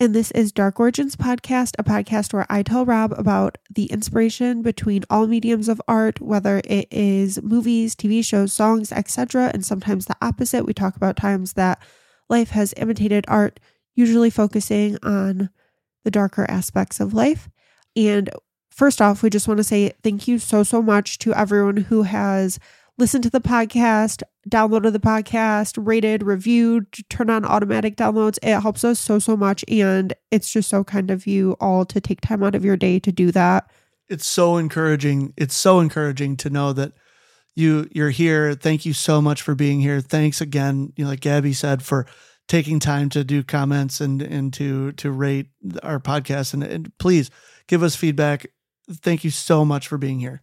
And this is Dark Origins Podcast, a podcast where I tell Rob about the inspiration between all mediums of art, whether it is movies, TV shows, songs, etc., and sometimes the opposite. We talk about times that life has imitated art, usually focusing on the darker aspects of life. And first off, we just want to say thank you so, so much to everyone who has listened to the podcast, downloaded the podcast, rated, reviewed, turn on automatic downloads. It helps us so, so much. And it's just so kind of you all to take time out of your day to do that. It's so encouraging. It's so encouraging to know that you you're here. Thank you so much for being here. Thanks again, you know, like Gabby said, for taking time to do comments and and to to rate our podcast and, and please give us feedback. Thank you so much for being here.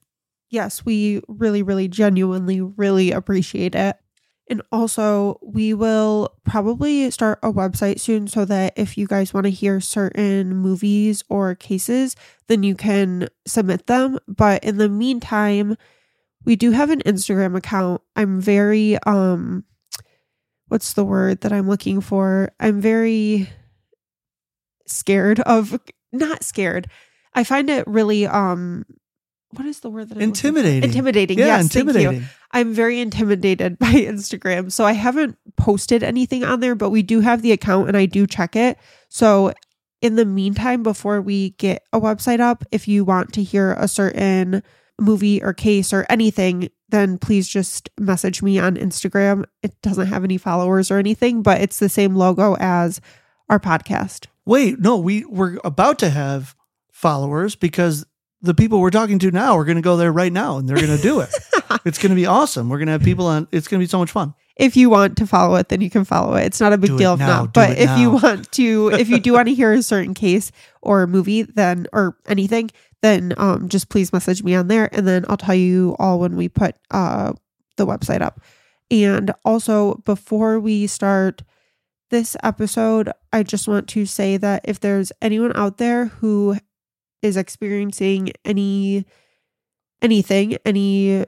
Yes, we really, really genuinely, really appreciate it. And also, we will probably start a website soon so that if you guys want to hear certain movies or cases, then you can submit them. But in the meantime, we do have an Instagram account. I'm very, um, what's the word that I'm looking for? I'm very scared of, not scared. I find it really, um, what is the word that I'm? Intimidating. Intimidating. Yeah, yes, thank you. intimidating. I'm very intimidated by Instagram. So I haven't posted anything on there, but we do have the account and I do check it. So in the meantime, before we get a website up, if you want to hear a certain movie or case or anything, then please just message me on Instagram. It doesn't have any followers or anything, but it's the same logo as our podcast. Wait, no, we we're about to have followers because the people we're talking to now are going to go there right now and they're going to do it. it's going to be awesome. We're going to have people on. It's going to be so much fun. if you want to follow it, then you can follow it. It's not a big Do deal if now, not. But if you want to, if you do want to hear a certain case or a movie, then or anything, then um, just please message me on there, and then I'll tell you all when we put uh the website up. And also, before we start this episode, I just want to say that if there's anyone out there who is experiencing any anything, any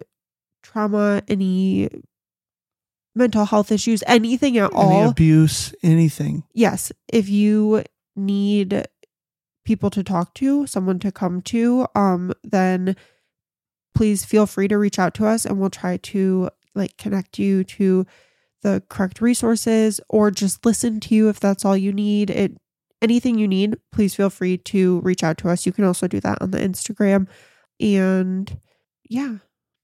trauma, any mental health issues, anything at Any all, abuse, anything. yes, if you need people to talk to, someone to come to, um, then please feel free to reach out to us and we'll try to like connect you to the correct resources or just listen to you if that's all you need. It anything you need, please feel free to reach out to us. You can also do that on the Instagram. And yeah,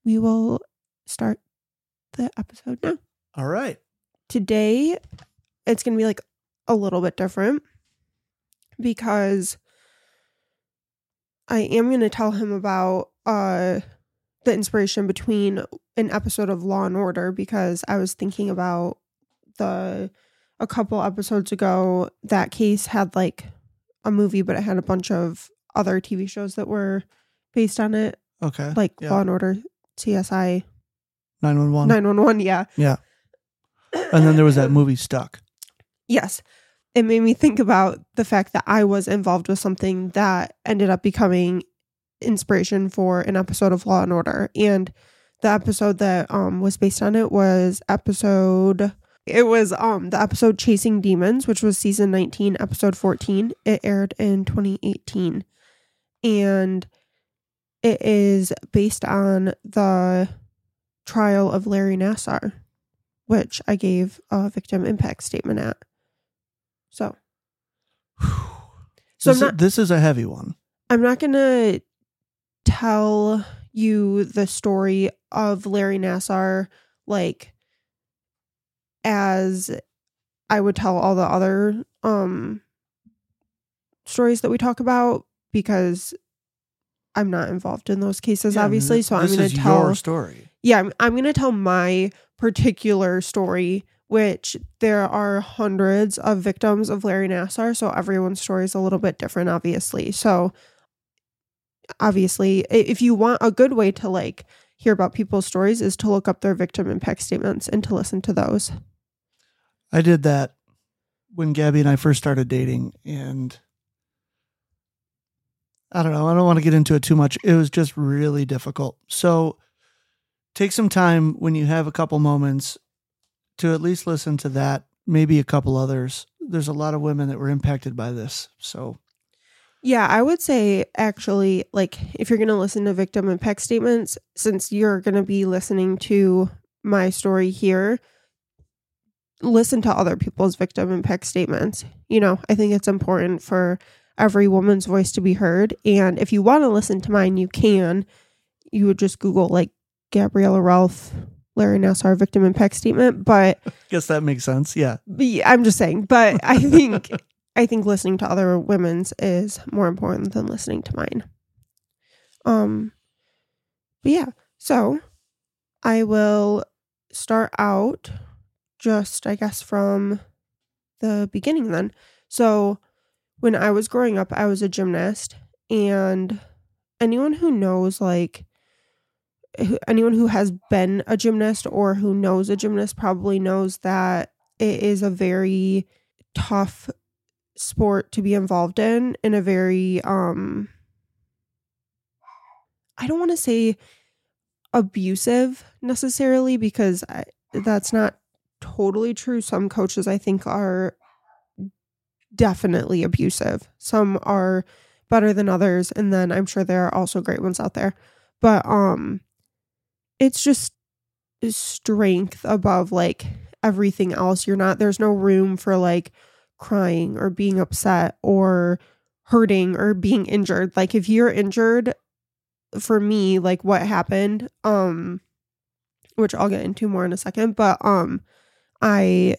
we will start the episode now All right. today it's going to be like a little bit different because I am going to tell him about uh the inspiration between an episode of Law and Order because I was thinking about the a couple episodes ago that case had like a movie but it had a bunch of other TV shows that were based on it Okay. like Yeah. Law and Order, CSI, 911. 911 yeah Yeah. And then there was that movie Stuck. Yes. It made me think about the fact that I was involved with something that ended up becoming inspiration for an episode of Law and Order. And the episode that um was based on it was episode it was um the episode Chasing Demons, which was season 19, episode 14. It aired in 2018. And it is based on the trial of Larry Nassar, which I gave a victim impact statement at. So So this, not this is a heavy one. I'm not gonna tell you the story of Larry Nassar like as I would tell all the other um stories that we talk about because I'm not involved in those cases, Yeah, obviously. so I'm gonna tell your story. yeah, I'm, I'm going to tell my particular story, which there are hundreds of victims of Larry Nassar. So everyone's story is a little bit different, obviously. So, obviously, if you want a good way to like hear about people's stories, is to look up their victim impact statements and to listen to those. I did that when Gabby and I first started dating, and I don't know. I don't want to get into it too much. It was just really difficult. So take some time when you have a couple moments to at least listen to that, maybe a couple others. There's a lot of women that were impacted by this. So Yeah, I would say actually, like, if you're going to listen to victim impact statements, since you're going to be listening to my story here, listen to other people's victim impact statements. You know, I think it's important for every woman's voice to be heard. And if you want to listen to mine, you can. You would just Google, like, Gabriella Ralph, Larry Nassar victim impact statement. But I guess that makes sense. Yeah. yeah, I'm just saying, but I think I think listening to other women's is more important than listening to mine. Um but yeah, so I will start out just I guess from the beginning then. So when I was growing up, I was a gymnast and anyone who knows like anyone who has been a gymnast or who knows a gymnast probably knows that it is a very tough sport to be involved in in a very um I don't want to say abusive necessarily because I, that's not totally true. Some coaches I think are definitely abusive. Some are better than others and then I'm sure there are also great ones out there. But um it's just strength above like everything else. You're not there's no room for like crying or being upset or hurting or being injured. Like if you're injured for me, like what happened, um which I'll get into more in a second, but um I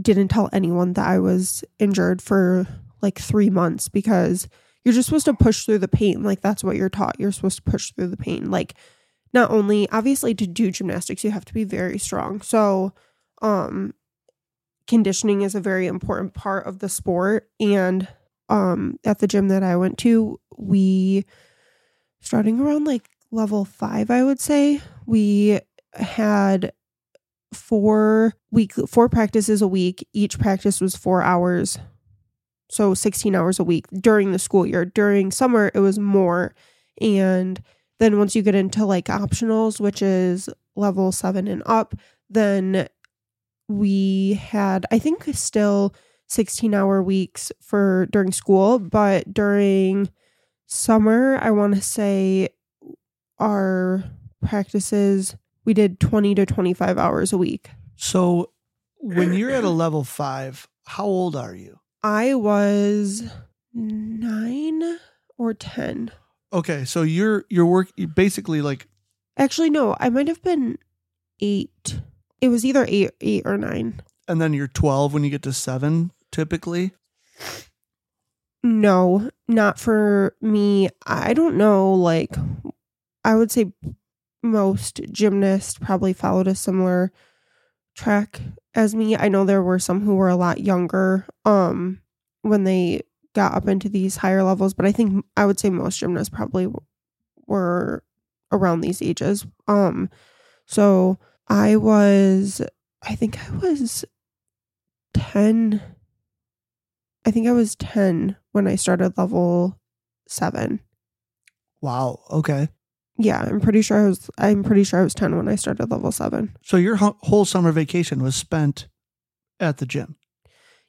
didn't tell anyone that I was injured for like 3 months because you're just supposed to push through the pain. Like that's what you're taught. You're supposed to push through the pain. Like not only obviously to do gymnastics you have to be very strong. So um conditioning is a very important part of the sport and um at the gym that I went to we starting around like level 5 I would say we had four week four practices a week. Each practice was 4 hours. So 16 hours a week during the school year. During summer it was more. And then once you get into like optionals which is level 7 and up then we had i think still 16 hour weeks for during school. But during summer i want to say our practices we did 20 to 25 hours a week So when you're at a level five, how old are you? i was 9 or 10 Okay, so you're you're work basically like actually no i might have been 8 it was either 8 8 or 9 and then you're 12 when you get to 7 typically. No, not for me. I don't know. Like, I would say most gymnasts probably followed a similar track as me. I know there were some who were a lot younger um when they got up into these higher levels, but I think I would say most gymnasts probably were around these ages. Um so I was I think I was 10. I think I was 10 when I started level 7. Wow. Okay. Yeah, I'm pretty sure I was I'm pretty sure I was 10 when I started level 7. So your whole summer vacation was spent at the gym.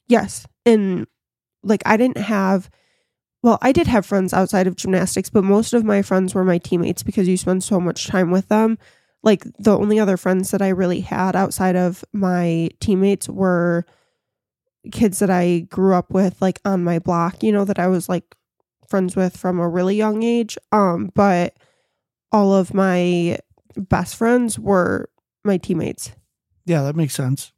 Yes. And like I didn't have well, I did have friends outside of gymnastics, but most of my friends were my teammates because you spend so much time with them. Like the only other friends that I really had outside of my teammates were kids that I grew up with like on my block, you know, that I was like friends with from a really young age. Um, but all of my best friends were my teammates. Yeah, that makes sense.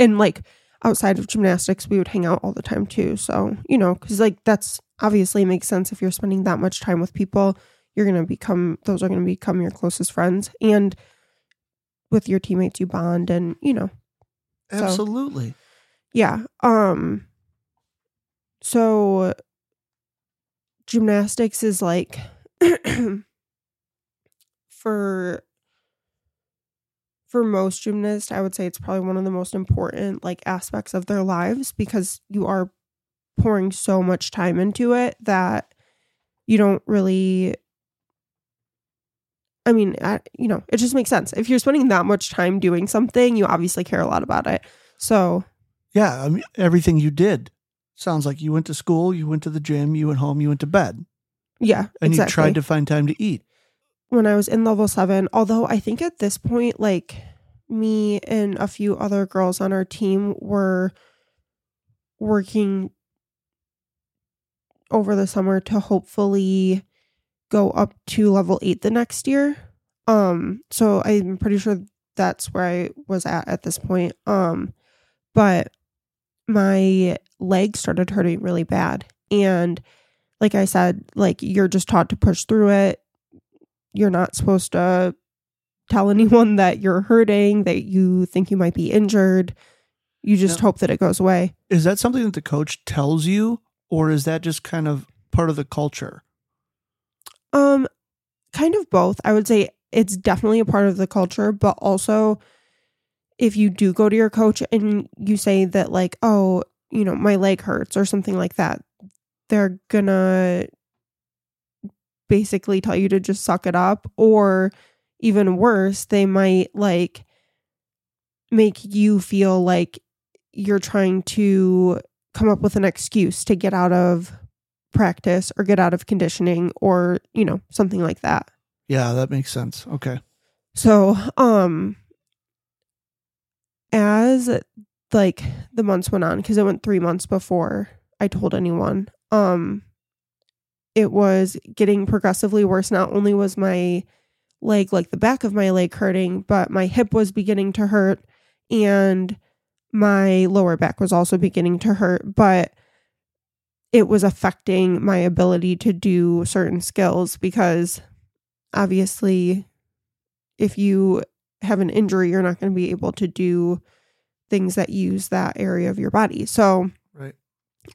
And like outside of gymnastics, we would hang out all the time too. So, you know, because like that's obviously makes sense if you're spending that much time with people, you're going to become, those are going to become your closest friends. And with your teammates, you bond and, you know, So- Absolutely. yeah. Um, so gymnastics is like for for most gymnasts, I would say it's probably one of the most important like aspects of their lives because you are pouring so much time into it that you don't really I mean, I, you know, it just makes sense. If you're spending that much time doing something, you obviously care a lot about it. So, Yeah, I mean everything you did sounds like you went to school, you went to the gym, you went home, you went to bed, yeah, and exactly. you tried to find time to eat. When I was in level seven, although I think at this point, like me and a few other girls on our team were working over the summer to hopefully go up to level eight the next year. Um, so I'm pretty sure that's where I was at at this point. Um, but my leg started hurting really bad. And like I said, like you're just taught to push through it you're not supposed to tell anyone that you're hurting, that you think you might be injured. You just No. hope that it goes away. Is that something that the coach tells you, or is that just kind of part of the culture? Um kind of both. I would say it's definitely a part of the culture, but also if you do go to your coach and you say that like, "Oh, you know, my leg hurts" or something like that, they're gonna basically tell you to just suck it up or even worse, they might like make you feel like you're trying to come up with an excuse to get out of practice or get out of conditioning or, you know, something like that. Yeah, that makes sense. Okay. So, um as like the months went on cuz it went 3 months before I told anyone. Um it was getting progressively worse. Not only was my leg like the back of my leg hurting, but my hip was beginning to hurt and my lower back was also beginning to hurt, but it was affecting my ability to do certain skills because obviously if you have an injury you're not going to be able to do things that use that area of your body so Right.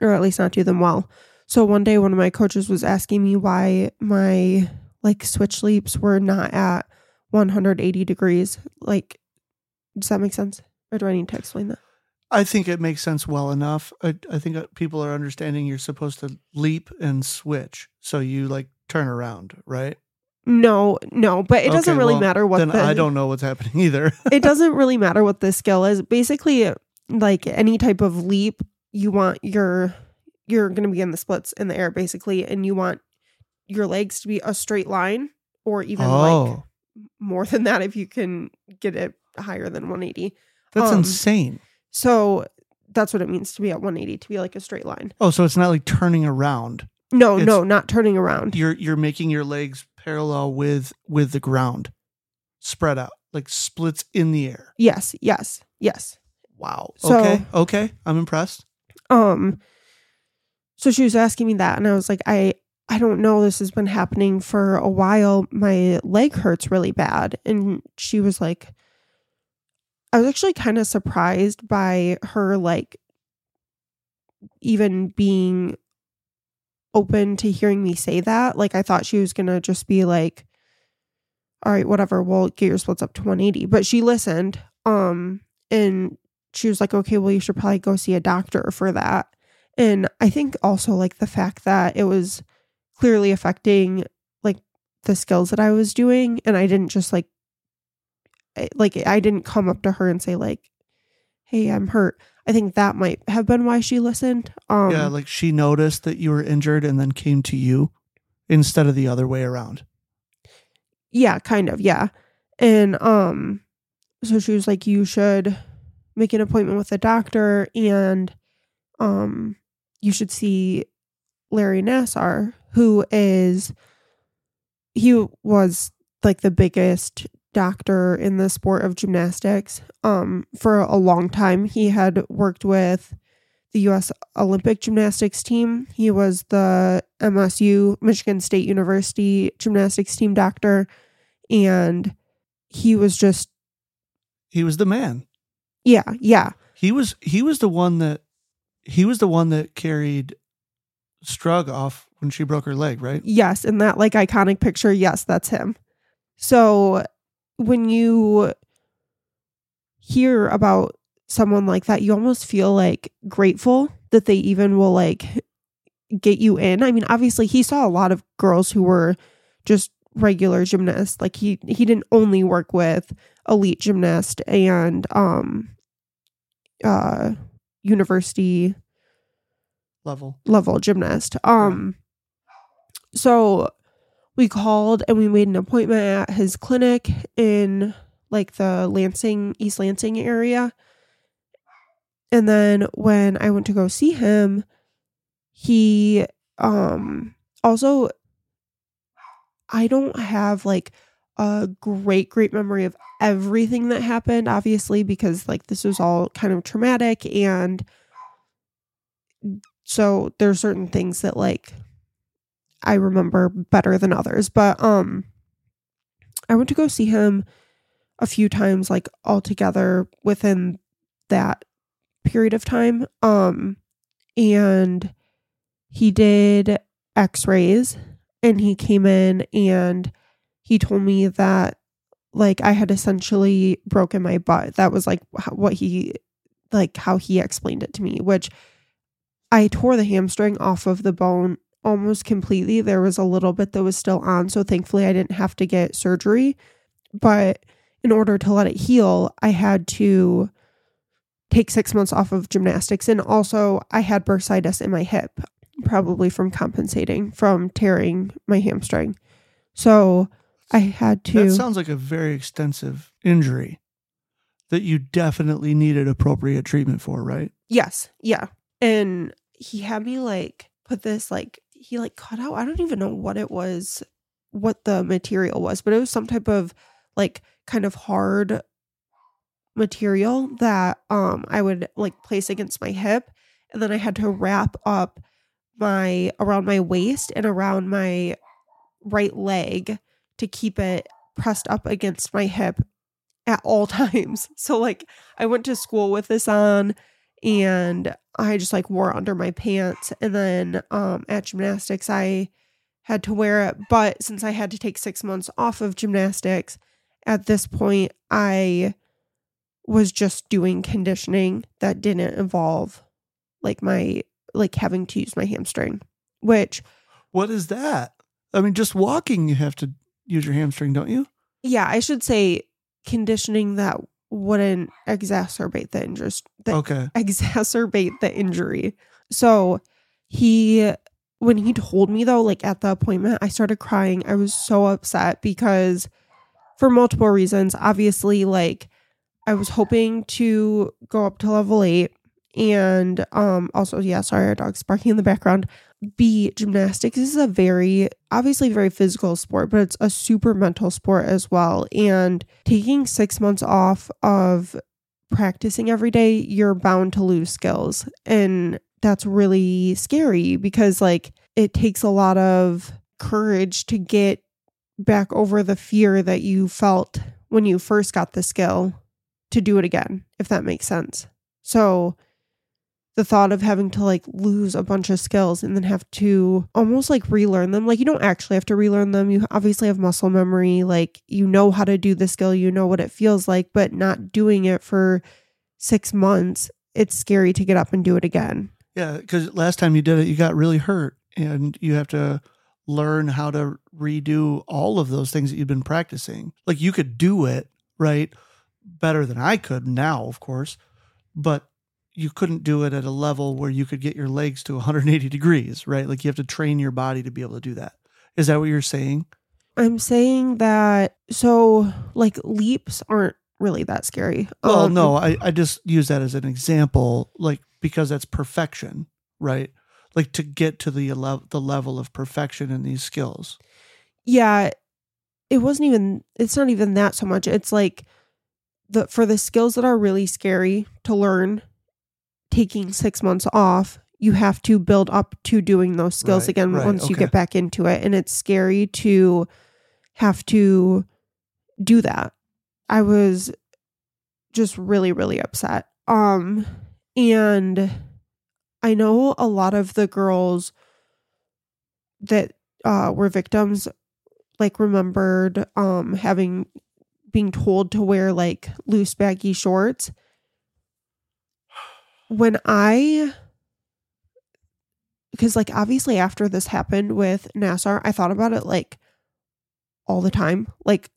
or at least not do them well so one day one of my coaches was asking me why my like switch leaps were not at 180 degrees like does that make sense or do i need to explain that I think it makes sense well enough. I, I think uh, people are understanding you're supposed to leap and switch. So you like turn around, right? no no but it doesn't Okay, really well, matter what Then the, I don't know what's happening either. it doesn't really matter what the skill is. Basically, like any type of leap, you want your you're going to be in the splits in the air basically, and you want your legs to be a straight line, or even like oh, more than that if you can get it higher than 180. that's um, insane. So that's what it means to be at 180 to be like a straight line. Oh, so it's not like turning around. No, It's- no, not turning around. You're you're making your legs parallel with with the ground, spread out like splits in the air. Yes, yes, yes. Wow. So- okay. Okay. I'm impressed. Um so she was asking me that and I was like I I don't know. This has been happening for a while. My leg hurts really bad. And she was like I was actually kind of surprised by her like even being open to hearing me say that. Like I thought she was going to just be like all right whatever we'll get your splits up to 180 but she listened um and she was like, okay, well, you should probably go see a doctor for that. And I think also like the fact that it was clearly affecting like the skills that I was doing. And I didn't just like, like, I didn't come up to her and say, like, hey, I'm hurt. I think that might have been why she listened. Um, yeah, like she noticed that you were injured and then came to you instead of the other way around. Yeah, kind of. Yeah. And um so she was like you should make an appointment with a doctor and um you should see Larry Nassar who is he was like the biggest doctor in the sport of gymnastics um for a long time. He had worked with the US Olympic gymnastics team. He was the MSU Michigan State University gymnastics team doctor and he was just He was the man. yeah, yeah. He was he was the one that he was the one that carried Strug off when she broke her leg, right? Yes, in that like iconic picture, yes, that's him. So when you hear about someone like that, you almost feel like grateful that they even will like get you in. I mean, obviously he saw a lot of girls who were just regular gymnasts. Like he he didn't only work with elite gymnast and um uh university Level. level gymnast. Um so we called and we made an appointment at his clinic in like the Lansing, East Lansing area. And then when I went to go see him, he um also I don't have like a great great memory of everything that happened obviously because like this was all kind of traumatic and so there's certain things that like I remember better than others. But um I went to go see him a few times like all together within that period of time. Um and he did x-rays and he came in and he told me that like I had essentially broken my butt. That was like what he like how he explained it to me, which I tore the hamstring off of the bone almost completely. There was a little bit that was still on, so thankfully I didn't have to get surgery. But in order to let it heal, I had to take six months off of gymnastics. And also, I had bursitis in my hip, probably from compensating from tearing my hamstring. So I had to. That sounds like a very extensive injury that you definitely needed appropriate treatment for, right? Yes. Yeah. And he had me like put this like he like cut out I don't even know what it was what the material was, but it was some type of like kind of hard material that um I would like place against my hip and then I had to wrap up my around my waist and around my right leg to keep it pressed up against my hip at all times. So like I went to school with this on and I just like wore under my pants and then um at gymnastics I had to wear it but since I had to take 6 months off of gymnastics at this point I was just doing conditioning that didn't involve like my like having to use my hamstring which What is that? I mean, just walking, you have to use your hamstring, don't you? yeah, I should say conditioning that wouldn't exacerbate the injury. Okay. exacerbate the injury. So he when he told me though, like at the appointment, I started crying. I was so upset because for multiple reasons. Obviously, like I was hoping to go up to level eight and um also yeah, sorry, our dog's barking in the background. B gymnastics is a very obviously very physical sport, but it's a super mental sport as well. And taking six months off of practicing every day, you're bound to lose skills. And that's really scary because like it takes a lot of courage to get back over the fear that you felt when you first got the skill to do it again, if that makes sense. So the thought of having to like lose a bunch of skills and then have to almost like relearn them. Like you don't actually have to relearn them. You obviously have muscle memory. Like you know how to do the skill, you know what it feels like, but not doing it for six months, it's scary to get up and do it again. Yeah, because last time you did it, you got really hurt, and you have to learn how to redo all of those things that you've been practicing. Like you could do it right better than I could now, of course, but you couldn't do it at a level where you could get your legs to 180 degrees, right? Like you have to train your body to be able to do that. Is that what you're saying? I'm saying that so like leaps aren't really that scary. Well, Um, no, I, I just use that as an example, like because that's perfection, right? Like to get to the level the level of perfection in these skills. Yeah, it wasn't even it's not even that so much. It's like the for the skills that are really scary to learn, taking 6 months off, you have to build up to doing those skills Right, again right, once you get back into it and it's scary to have to do that. I was just really really upset. Um and I know a lot of the girls that uh were victims like remembered um having being told to wear like loose baggy shorts. When I because like obviously after this happened with Nassar, I thought about it like all the time. Like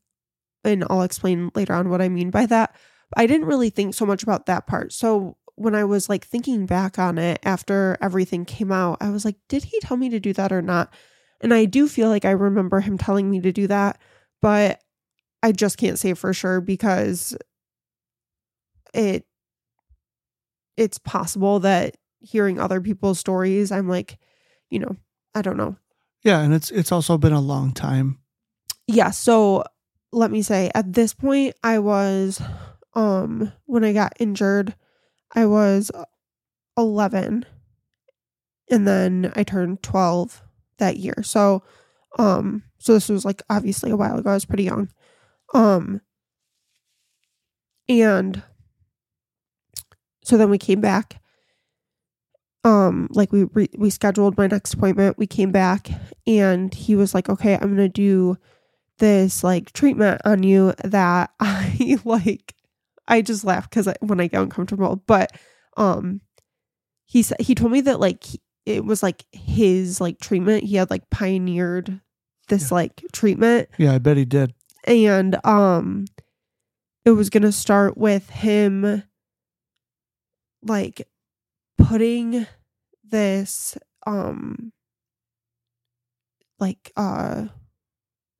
and I'll explain later on what I mean by that. I didn't really think so much about that part. So when I was like thinking back on it after everything came out, I was like, did he tell me to do that or not? And I do feel like I remember him telling me to do that, but I just can't say for sure because it it's possible that hearing other people's stories, I'm like, you know, I don't know. Yeah, and it's it's also been a long time. yeah so let me say at this point i was um when i got injured i was 11 and then i turned 12 that year so um so this was like obviously a while ago i was pretty young um and so then we came back um like we re- we scheduled my next appointment we came back and he was like okay i'm gonna do this like treatment on you that I like I just laugh because when I get uncomfortable. But um he said he told me that like he- it was like his like treatment. He had like pioneered this Yeah. like treatment Yeah, I bet he did. and um it was gonna start with him like putting this um like uh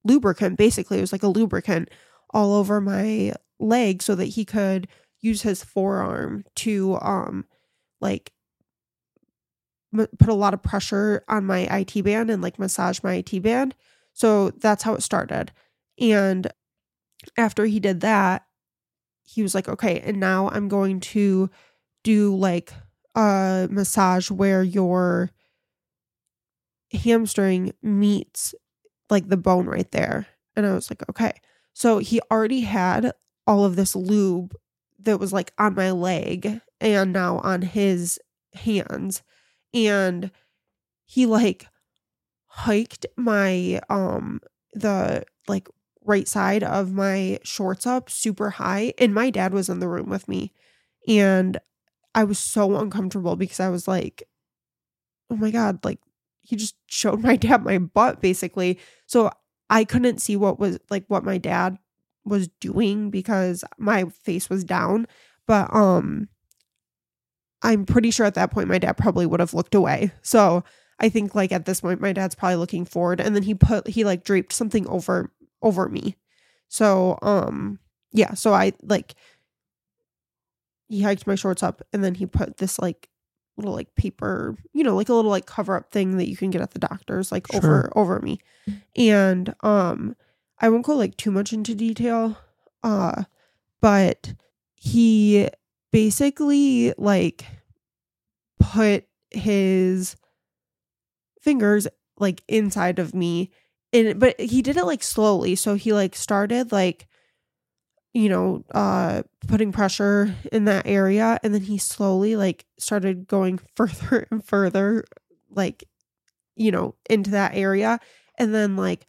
lubricant basically it was like a lubricant all over my leg so that he could use his forearm to um like m- put a lot of pressure on my IT band and like massage my IT band. So that's how it started. And after he did that he was like okay and now I'm going to do like a massage where your hamstring meets like the bone right there. And I was like, okay. So he already had all of this lube that was like on my leg and now on his hands. And he like hiked my um the like right side of my shorts up super high and my dad was in the room with me and I was so uncomfortable because I was like oh my god like he just showed my dad my butt basically. So I couldn't see what was like what my dad was doing because my face was down. But um I'm pretty sure at that point my dad probably would have looked away. So I think like at this point my dad's probably looking forward. And then he put he like draped something over over me. So um yeah, so I like he hiked my shorts up and then he put this like little like paper, you know, like a little like cover up thing that you can get at the doctor's like over over me. And um I won't go like too much into detail uh but he basically like put his fingers like inside of me and but he did it like slowly so he like started like you know uh putting pressure in that area and then he slowly like started going further and further like you know into that area and then like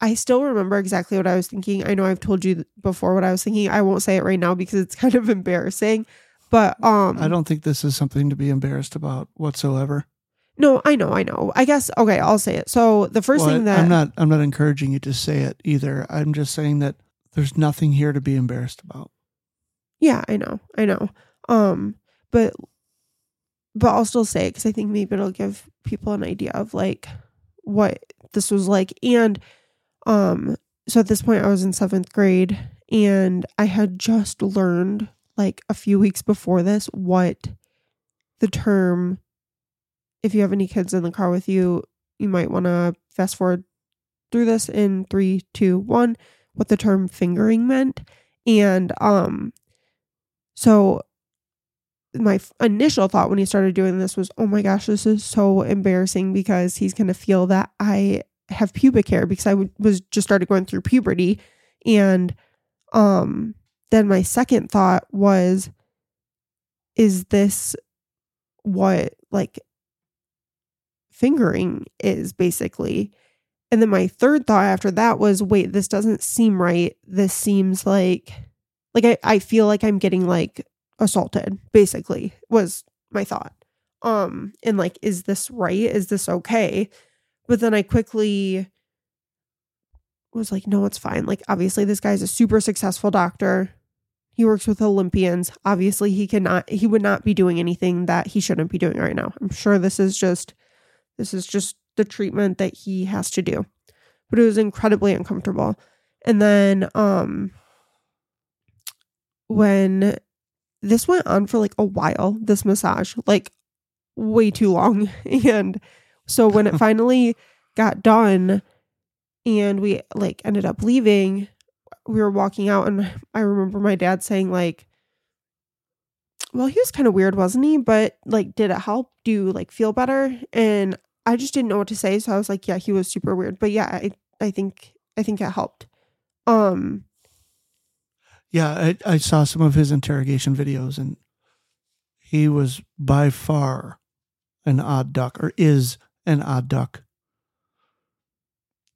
I still remember exactly what I was thinking. I know I've told you before what I was thinking. I won't say it right now because it's kind of embarrassing. But um I don't think this is something to be embarrassed about whatsoever. No, I know, I know. I guess okay, I'll say it. So the first Well, thing that I'm not I'm not encouraging you to say it either. I'm just saying that there's nothing here to be embarrassed about. Yeah, I know. I know. Um but but I'll still say cuz I think maybe it'll give people an idea of like what this was like and um so at this point I was in 7th grade and I had just learned like a few weeks before this what the term if you have any kids in the car with you, you might want to fast forward through this in three, two, one, what the term fingering meant. And um so my initial thought when he started doing this was, oh my gosh, this is so embarrassing because he's going to feel that I have pubic hair because I w- was just started going through puberty. And um, then my second thought was, is this what like fingering is basically? And then my third thought after that was, wait, this doesn't seem right. This seems like, like I, I feel like I'm getting like assaulted basically was my thought. Um and like is this right? Is this okay? But then i quickly was like no it's fine. Like obviously this guy's a super successful doctor. He works with olympians. Obviously he cannot he would not be doing anything that he shouldn't be doing right now. I'm sure this is just this is just the treatment that he has to do but it was incredibly uncomfortable and then um when this went on for like a while, this massage, like way too long. And so when it finally got done and we like ended up leaving, we were walking out and I remember my dad saying like well, he was kind of weird, wasn't he? But like did it help? Do you like feel better? And I just didn't know what to say, so I was like, yeah, he was super weird. But yeah, I I think I think it helped. Um Yeah, I, I saw some of his interrogation videos, and he was by far an odd duck, or is an odd duck.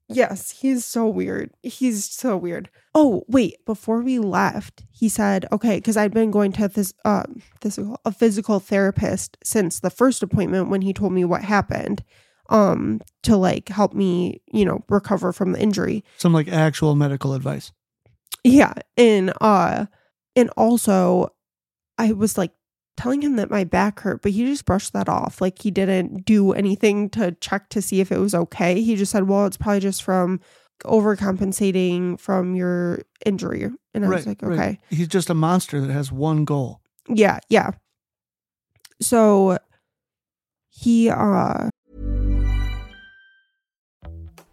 Yes, he's so weird. He's so weird. Oh, wait, before we left, he said, okay, because I'd been going to this um physical a physical therapist since the first appointment when he told me what happened. Um, to like help me, you know, recover from the injury. Some like actual medical advice. Yeah. And uh and also I was like telling him that my back hurt, but he just brushed that off. Like he didn't do anything to check to see if it was okay. He just said, "Well, it's probably just from overcompensating from your injury." And I was like, right. "Okay." He's just a monster that has one goal. Yeah, yeah. So he uh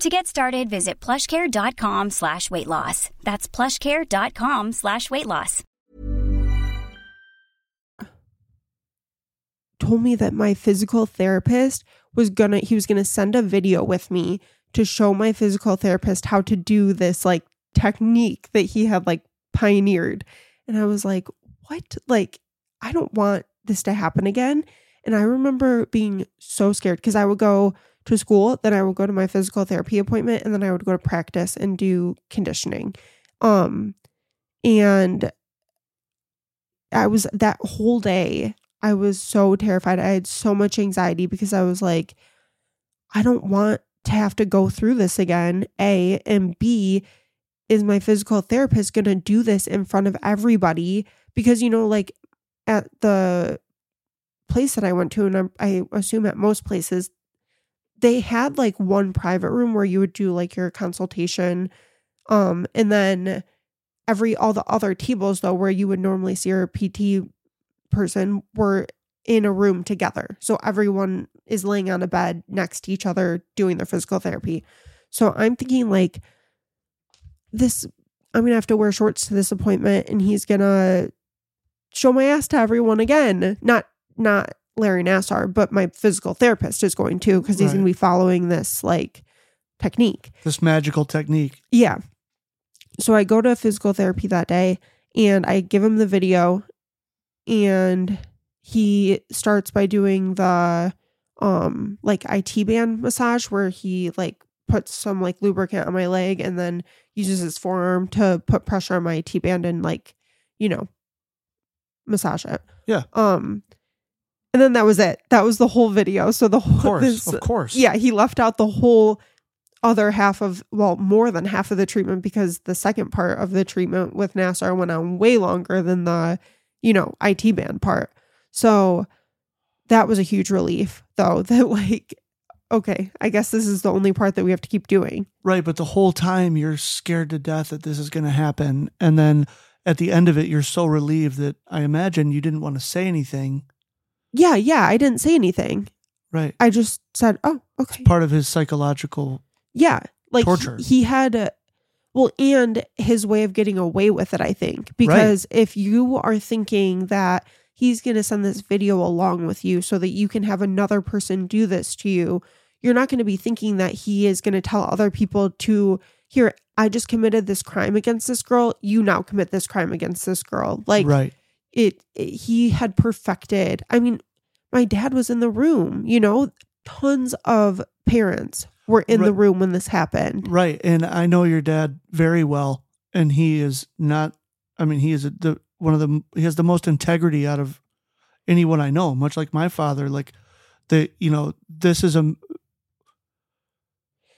To get started, visit plushcare.com slash weight loss. That's plushcare.com slash weight loss. told me that my physical therapist was gonna he was gonna send a video with me to show my physical therapist how to do this like technique that he had like pioneered and i was like what like i don't want this to happen again and i remember being so scared because i would go to school then i would go to my physical therapy appointment and then i would go to practice and do conditioning um and i was that whole day I was so terrified. I had so much anxiety because I was like, I don't want to have to go through this again. A and B, is my physical therapist going to do this in front of everybody? Because, you know, like at the place that I went to, and I, I assume at most places, they had like one private room where you would do like your consultation um and then every all the other tables though where you would normally see your pt person were in a room together. So everyone is laying on a bed next to each other doing their physical therapy. So i'm thinking like this i'm gonna have to wear shorts to this appointment and he's gonna show my ass to everyone again. Not not larry nassar but my physical therapist is going to because he's Right. gonna be following this like technique This magical technique. yeah. So I go to physical therapy that day and I give him the video and he starts by doing the um like IT band massage where he like puts some like lubricant on my leg and then uses his forearm to put pressure on my IT band and like, you know, massage it. Yeah. Um and then that was it. That was the whole video. So the whole Of course. this- of course. yeah, he left out the whole other half of, well, more than half of the treatment because the second part of the treatment with Nassar went on way longer than the, you know, IT band part. So that was a huge relief, though, that like, okay, I guess this is the only part that we have to keep doing. Right. But the whole time you're scared to death that this is going to happen. And then at the end of it, you're so relieved that I imagine you didn't want to say anything. Yeah, yeah, I didn't say anything. Right. I just said, oh, okay. Part of his psychological. Yeah, like Torture. He, he had a well, and his way of getting away with it, I think, because if you are thinking that he's going to send this video along with you so that you can have another person do this to you, you're not going to be thinking that he is going to tell other people to here. I just committed this crime against this girl. You now commit this crime against this girl. Like right. It, it he had perfected i mean my dad was in the room you know tons of parents were in the room when this happened Right. And I know your dad very well. And he is not, I mean, he is the one of the, he has the most integrity out of anyone I know, much like my father. Like, the, you know, this is a,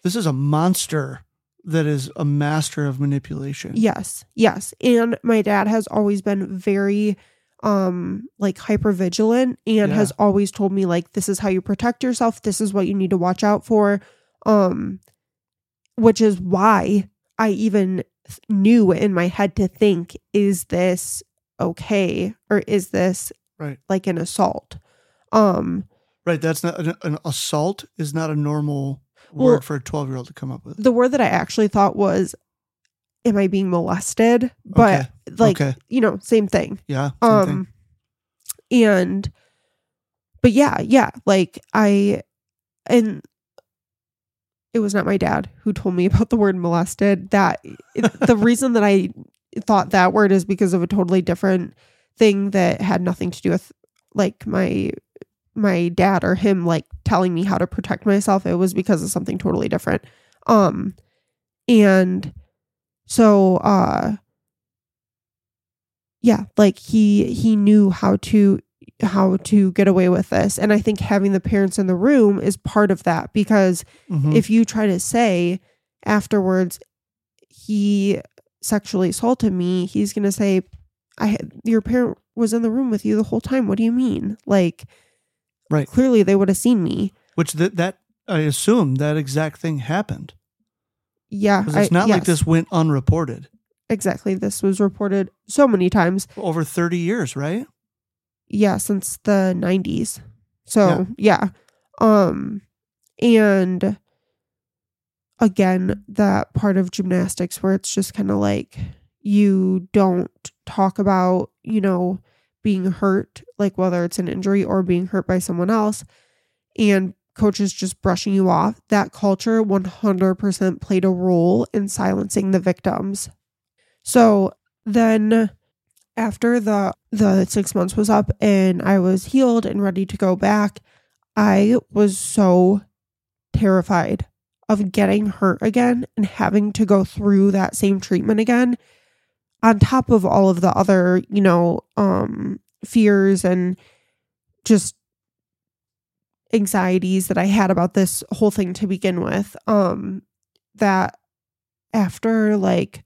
this is a monster that is a master of manipulation. yes yes and my dad has always been very um like hyper vigilant and Yeah. has always told me like this is how you protect yourself this is what you need to watch out for um which is why i even knew in my head to think is this okay or is this Right. like an assault um Right. That's not an, an assault is not a normal Well- word for a 12 year old to come up with. the word that i actually thought was am i being molested but like Okay. you know same thing Yeah. same um thing. and but yeah yeah like i and it was not my dad who told me about the word molested that the reason that i thought that word is because of a totally different thing that had nothing to do with like my my dad or him like telling me how to protect myself it was because of something totally different. Um and so uh yeah like he he knew how to how to get away with this. And i think having the parents in the room is part of that because Mhm. if you try to say afterwards he sexually assaulted me he's going to say i had- your parent was in the room with you the whole time. What do you mean? Like Right. clearly they would have seen me Which that, that, I assume that exact thing happened. yeah it's I- not like this went unreported. exactly this was reported so many times Over 30 years, right? yeah since the 90s so yeah. um and again that part of gymnastics where it's just kind of like you don't talk about you know being hurt like whether it's an injury or being hurt by someone else and coaches just brushing you off that culture 100% played a role in silencing the victims. So then after the the 6 months was up and I was healed and ready to go back I was so terrified of getting hurt again and having to go through that same treatment again on top of all of the other, you know, um fears and just anxieties that I had about this whole thing to begin with. Um that after like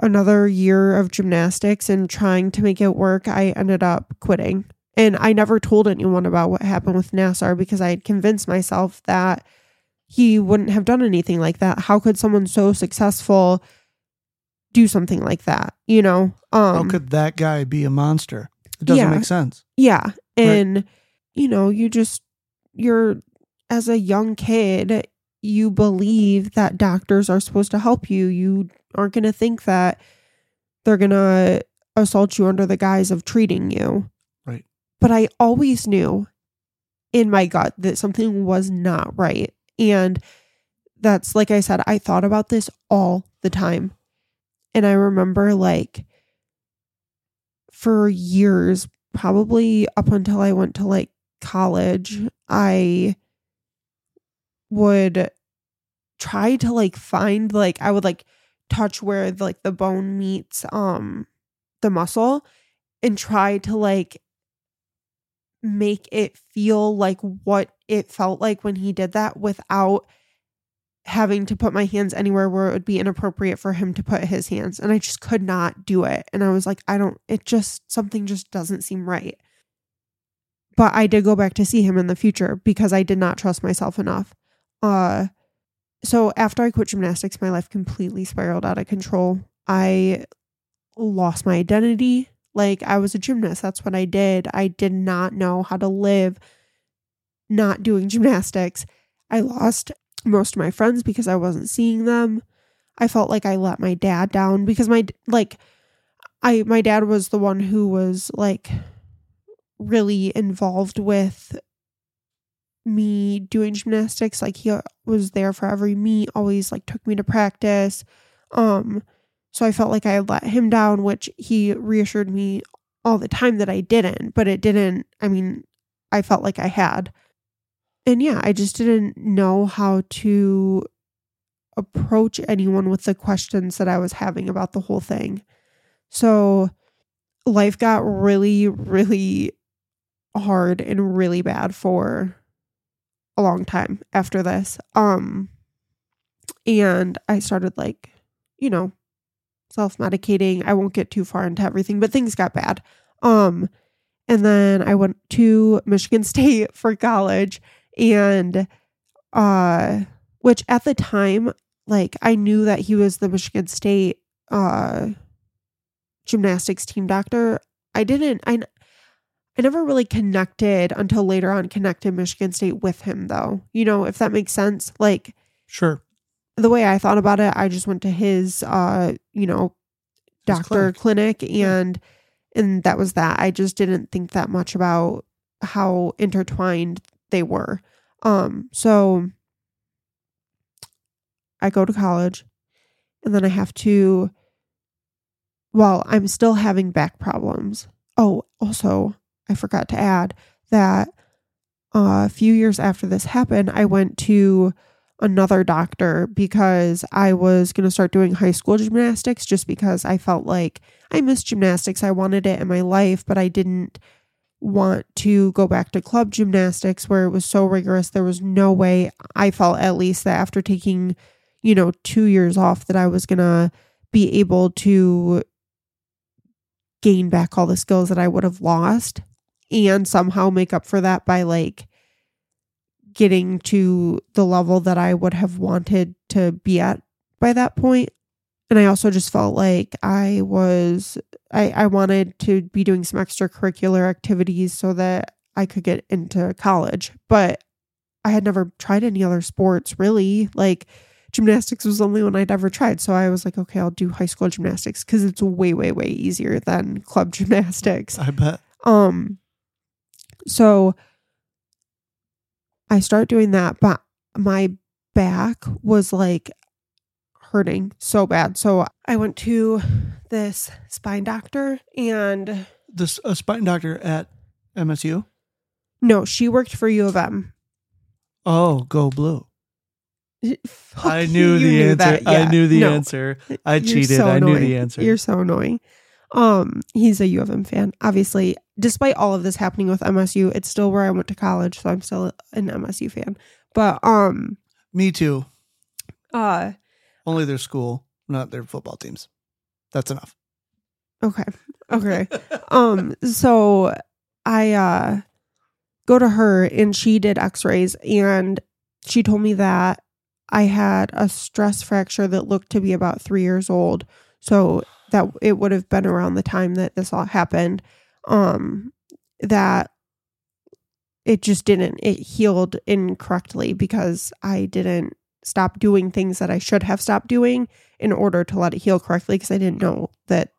another year of gymnastics and trying to make it work, I ended up quitting. And I never told anyone about what happened with Nassar because I had convinced myself that he wouldn't have done anything like that. How could someone so successful do something like that? You know? Um How could that guy be a monster? It doesn't Yeah. make sense. Yeah. And, you know, you just, you're, as a young kid, you believe that doctors are supposed to help you. You aren't going to think that they're going to assault you under the guise of treating you. Right. But I always knew in my gut that something was not right. And that's, like I said, I thought about this all the time. And I remember, like, for years, probably up until I went to like college, I would try to like find like I would like touch where like the bone meets um the muscle and try to like make it feel like what it felt like when he did that without having to put my hands anywhere where it would be inappropriate for him to put his hands and I just could not do it. And I was like I don't it just something just doesn't seem right. But I did go back to see him in the future because I did not trust myself enough. Uh so after I quit gymnastics my life completely spiraled out of control. I lost my identity. Like I was a gymnast. That's what I did. I did not know how to live not doing gymnastics. I lost most of my friends because I wasn't seeing them. I felt like I let my dad down because my like I my dad was the one who was like really involved with me doing gymnastics. Like he was there for every meet always like took me to practice. Um so I felt like I let him down which he reassured me all the time that I didn't but it didn't I mean I felt like I had and yeah, I just didn't know how to approach anyone with the questions that I was having about the whole thing. So life got really, really hard and really bad for a long time after this. Um and I started like, you know, self-medicating. I won't get too far into everything, but things got bad. Um and then I went to Michigan State for college and uh which at the time like I knew that he was the Michigan State uh gymnastics team doctor. I didn't I I never really connected until later on connected Michigan State with him though. You know, if that makes sense. Like Sure. the way I thought about it, I just went to his uh, you know, doctor clinic. clinic, and and that was that. I just didn't think that much about how intertwined they were. Um so I go to college and then I have to well, I'm still having back problems. Oh, also, I forgot to add that uh, a few years after this happened, I went to another doctor because I was going to start doing high school gymnastics just because I felt like I missed gymnastics. I wanted it in my life, but I didn't want to go back to club gymnastics where it was so rigorous. There was no way I felt at least that after taking, you know, 2 years off that I was going to be able to gain back all the skills that I would have lost and somehow make up for that by like getting to the level that I would have wanted to be at by that point. And I also just felt like I was I, I wanted to be doing some extracurricular activities so that I could get into college. But I had never tried any other sports really. Like gymnastics was the only one I'd ever tried. So I was like, okay, I'll do high school gymnastics because it's way, way, way easier than club gymnastics. I bet. Um, so I start doing that, but my back was like hurting so bad. So I went to this spine doctor and This a spine doctor at MSU. no, she worked for U of M. Oh, go blue. Fuck I knew the answer. that. I knew the no. answer. I cheated. so I knew the answer. You're so annoying. Um, he's a U of M fan. Obviously, despite all of this happening with MSU, it's still where I went to college, so I'm still an MSU fan. But um, Me too. uh, Only their school, not their football teams. That's enough. okay, okay. um, so I uh go to her and she did X-rays and she told me that I had a stress fracture that looked to be about three years old. So that it would have been around the time that this all happened. Um, that it just didn't, it healed incorrectly because I didn't stop doing things that I should have stopped doing in order to let it heal correctly because I didn't know that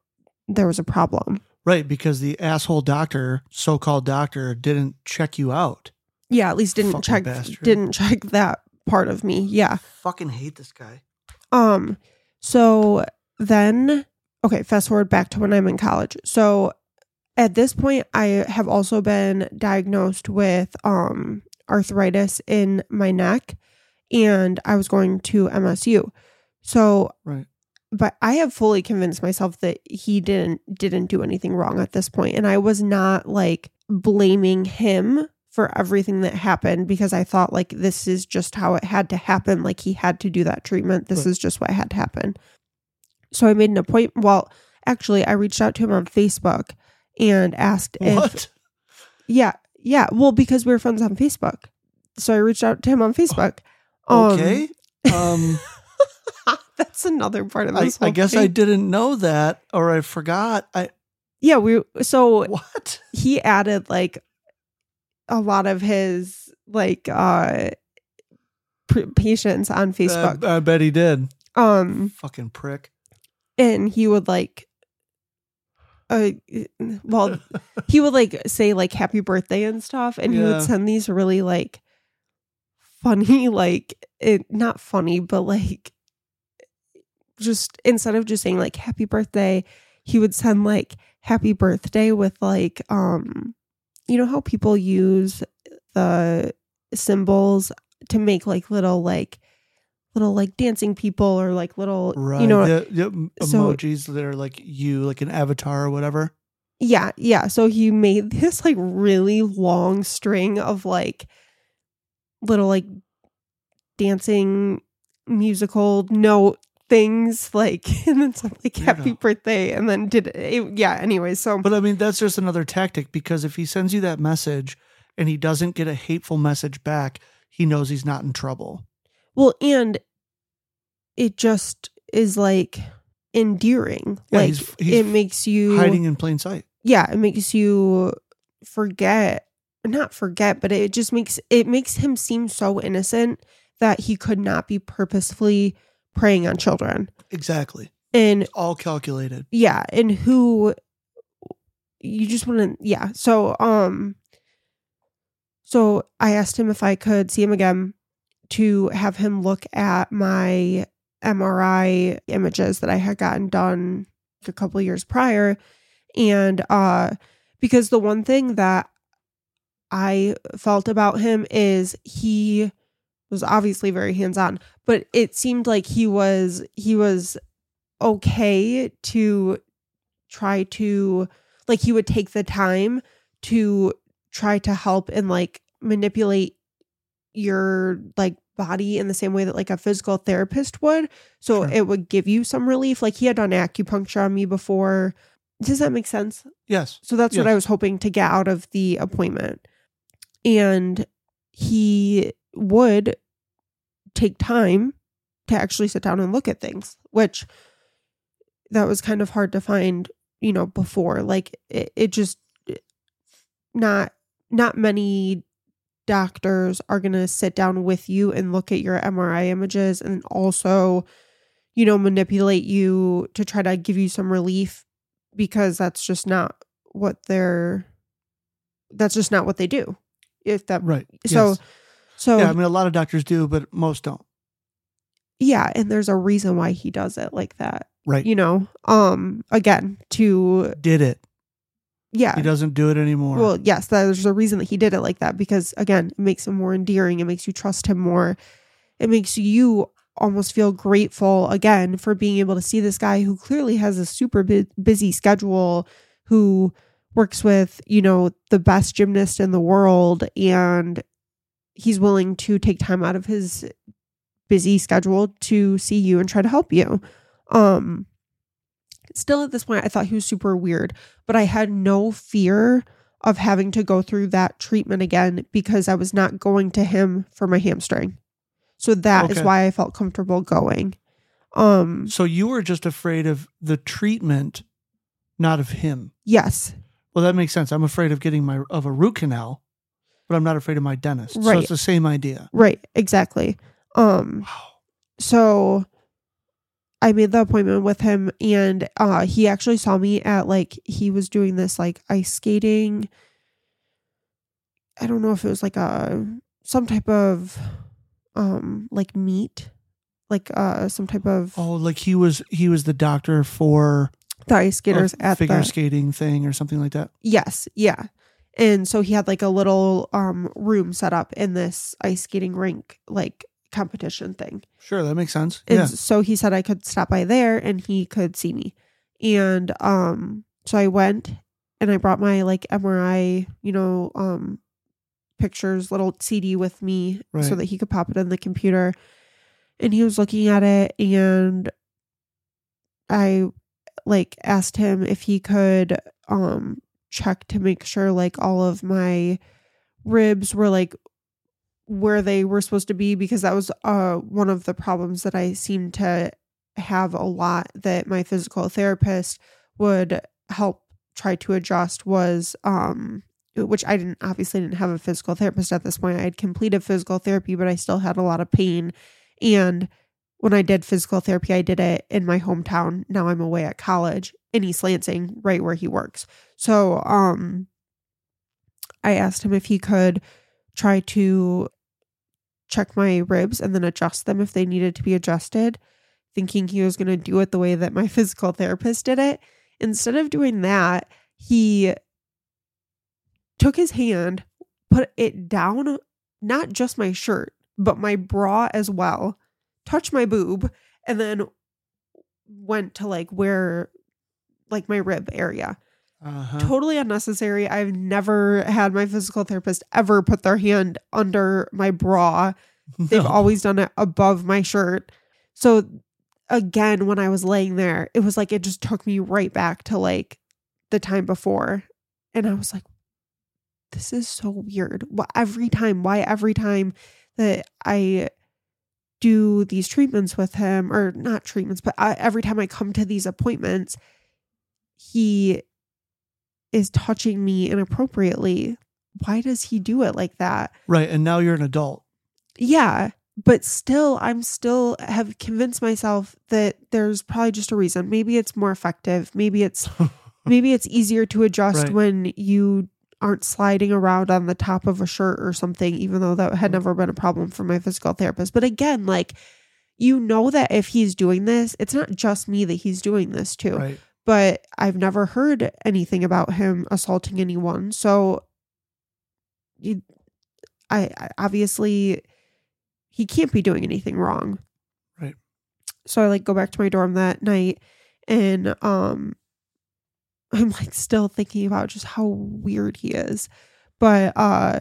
there was a problem. Right, because the asshole doctor, so-called doctor, didn't check you out. Yeah, at least didn't Fucking check bastard. didn't check that part of me. Yeah. Fucking hate this guy. Um, so then, okay, fast forward back to when I'm in college. So at this point, I have also been diagnosed with um arthritis in my neck, and I was going to MSU. So, Right. but I have fully convinced myself that he didn't didn't do anything wrong at this point, and I was not like blaming him for everything that happened because I thought like this is just how it had to happen. Like he had to do that treatment. This Right. is just what had to happen. So I made an appointment. Well, actually, I reached out to him on Facebook and asked if yeah, yeah. Well, because we were friends on Facebook, so I reached out to him on Facebook. Um, Okay. Um, that's another part of I, this. I whole guess I didn't know that, or I forgot. I Yeah, we. So what? he added like a lot of his like uh patients on Facebook. I, I bet he did. um, Fucking prick. and he would like. Uh, well, he would like say like happy birthday and stuff, and he would send these really like funny, like it not funny, but like just instead of just saying like happy birthday, he would send like happy birthday with like um you know how people use the symbols to make like little like little like dancing people or like little Right. you know the, the so- emojis that are like you, like an avatar or whatever. Yeah, yeah. So he made this like really long string of like little like dancing musical note things like and then some like happy birthday and then did it, yeah anyway so But I mean, that's just another tactic because if he sends you that message and he doesn't get a hateful message back, he knows he's not in trouble. well and it just is like endearing Yeah, like he's- he's it makes you Hiding in plain sight. yeah it makes you forget not forget but it just makes it makes him seem so innocent that he could not be purposefully preying on children Exactly. and It's all calculated. yeah and who you just want to yeah so um so i asked him if i could see him again to have him look at my mri images that i had gotten done a couple years prior and uh because the one thing that i felt about him is he was obviously very hands-on but it seemed like he was he was okay to try to like he would take the time to try to help and like manipulate your like body in the same way that like a physical therapist would so Sure. it would give you some relief like he had done acupuncture on me before does that make sense Yes. so that's what I was hoping to get out of the appointment. And he would take time to actually sit down and look at things, which that was kind of hard to find, you know, before. Like it, it just not not many doctors are going to sit down with you and look at your MRI images and also you know manipulate you to try to give you some relief because that's just not what they're that's just not what they do if that Right. so Yes. so yeah, I mean, a lot of doctors do, but most don't. Yeah, and there's a reason why he does it like that Right. you know um again to Did it. yeah He doesn't do it anymore. Well, yes, there's a reason that he did it like that because again, it makes him more endearing. It makes you trust him more. It makes you almost feel grateful again for being able to see this guy who clearly has a super bu- busy schedule, who works with, you know, the best gymnast in the world and he's willing to take time out of his busy schedule to see you and try to help you. Um still at this point I thought he was super weird, but I had no fear of having to go through that treatment again because I was not going to him for my hamstring. So that is Okay. why I felt comfortable going. Um So you were just afraid of the treatment, not of him. yes. Well, that makes sense. I'm afraid of getting my of a root canal, but I'm not afraid of my dentist. So Right. it's the same idea. Right, exactly. Um Wow. so I made the appointment with him and uh he actually saw me at like he was doing this like ice skating I don't know if it was like a some type of um like meet like uh some type of Oh, like he was he was the doctor for the ice skaters at figure the skating thing or something like that. Yes, yeah. And so he had like a little um room set up in this ice skating rink like competition thing. Sure, that makes sense. And yeah. so he said I could stop by there and he could see me. And um so I went and I brought my like MRI, you know, um pictures little CD with me so that he could pop it in the computer. And he was looking at it and I like asked him if he could um check to make sure like all of my ribs were like where they were supposed to be because that was uh one of the problems that I seemed to have a lot that my physical therapist would help try to adjust was um which I didn't obviously didn't have a physical therapist at this point. I had completed physical therapy, but I still had a lot of pain. And when I did physical therapy, I did it in my hometown. Now I'm away at college in East Lansing, right where he works. So um I asked him if he could try to check my ribs and then adjust them if they needed to be adjusted, thinking he was going to do it the way that my physical therapist did it. Instead of doing that, he took his hand, put it down, not just my shirt, but my bra as well, touched my boob, and then went to like where, like my rib area Uh-huh. totally unnecessary. I've never had my physical therapist ever put their hand under my bra. They've No. always done it above my shirt. So again, when I was laying there, it was like it just took me right back to like the time before. And I was like, this is so weird. Why every time, why every time that I do these treatments with him, or not treatments, but I, every time I come to these appointments, he is touching me inappropriately. Why does he do it like that? Right. And now you're an adult. Yeah, but still, I'm still have convinced myself that there's probably just a reason. Maybe it's more effective. Maybe it's maybe it's easier to adjust Right. when you aren't sliding around on the top of a shirt or something, even though that had never been a problem for my physical therapist. But again, like you know that if he's doing this, it's not just me that he's doing this to Right. but I've never heard anything about him assaulting anyone. So, you, I, I obviously he can't be doing anything wrong. Right. So I like go back to my dorm that night, and um, I'm like still thinking about just how weird he is, but uh.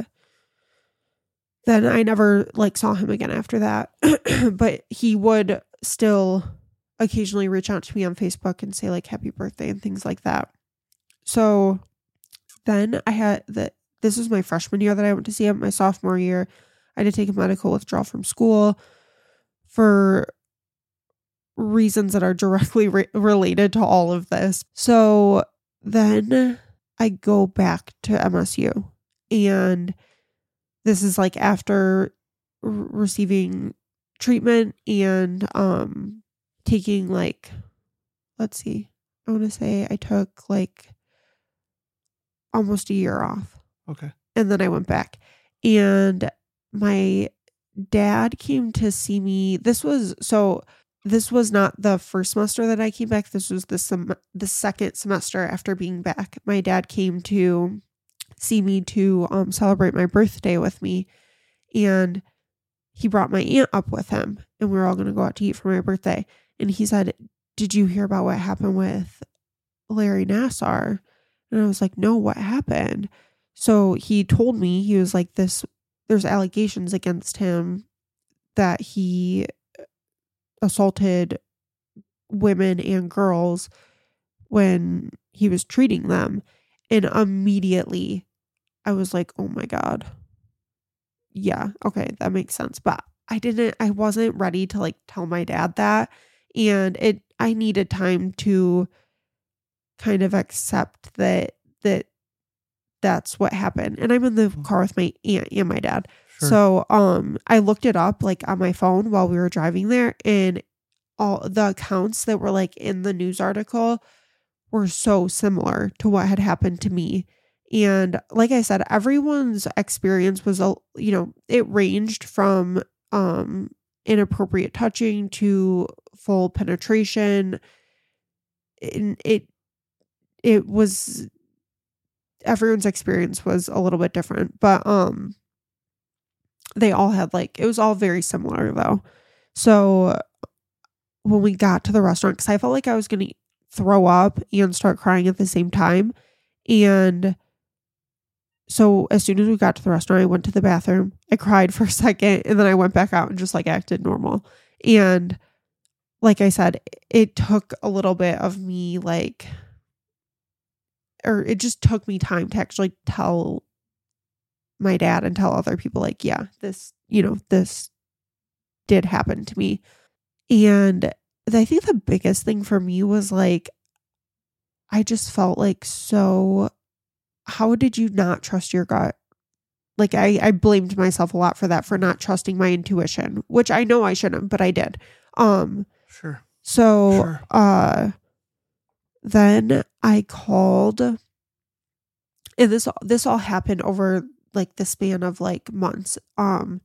Then I never like saw him again after that, but he would still occasionally reach out to me on Facebook and say like happy birthday and things like that. So then I had that this was my freshman year that I went to see him, my sophomore year. I had to take a medical withdrawal from school for reasons that are directly re- related to all of this. So then I go back to MSU and this is like after r- receiving treatment and um taking like let's see. I want to say i took like almost a year off. Okay. and then i went back. And my dad came to see me. This was so this was not the first semester that i came back. This was the sem- the second semester after being back. My dad came to see me to um celebrate my birthday with me and he brought my aunt up with him and we were all going to go out to eat for my birthday. And he said did you hear about what happened with larry nassar? And i was like no what happened? So he told me he was like this there's allegations against him that he assaulted women and girls when he was treating them. And immediately i was like oh my god. Yeah okay that makes sense. But I didn't I wasn't ready to like tell my dad that. And it I needed time to kind of accept that that that's what happened. And I'm in the mm-hmm. car with my aunt and my dad. Sure. So um I looked it up like on my phone while we were driving there and all the accounts that were like in the news article were so similar to what had happened to me. And like I said, everyone's experience was a you know, it ranged from um inappropriate touching to full penetration. And it it was everyone's experience was a little bit different, but um they all had like it was all very similar though. So when we got to the restaurant cuz I felt like I was to throw up and start crying at the same time and so as soon as we got to the restaurant, I went to the bathroom. I cried for a second and then I went back out and just like acted normal. And like I said, it took a little bit of me like or it just took me time to actually tell my dad and tell other people like, yeah, this, you know, this did happen to me. And I think the biggest thing for me was like I just felt like so how did you not trust your gut? Like I, I blamed myself a lot for that for not trusting my intuition, which I know I shouldn't, but I did. Um Sure. so Sure. uh then I called and this this all happened over like the span of like months. Um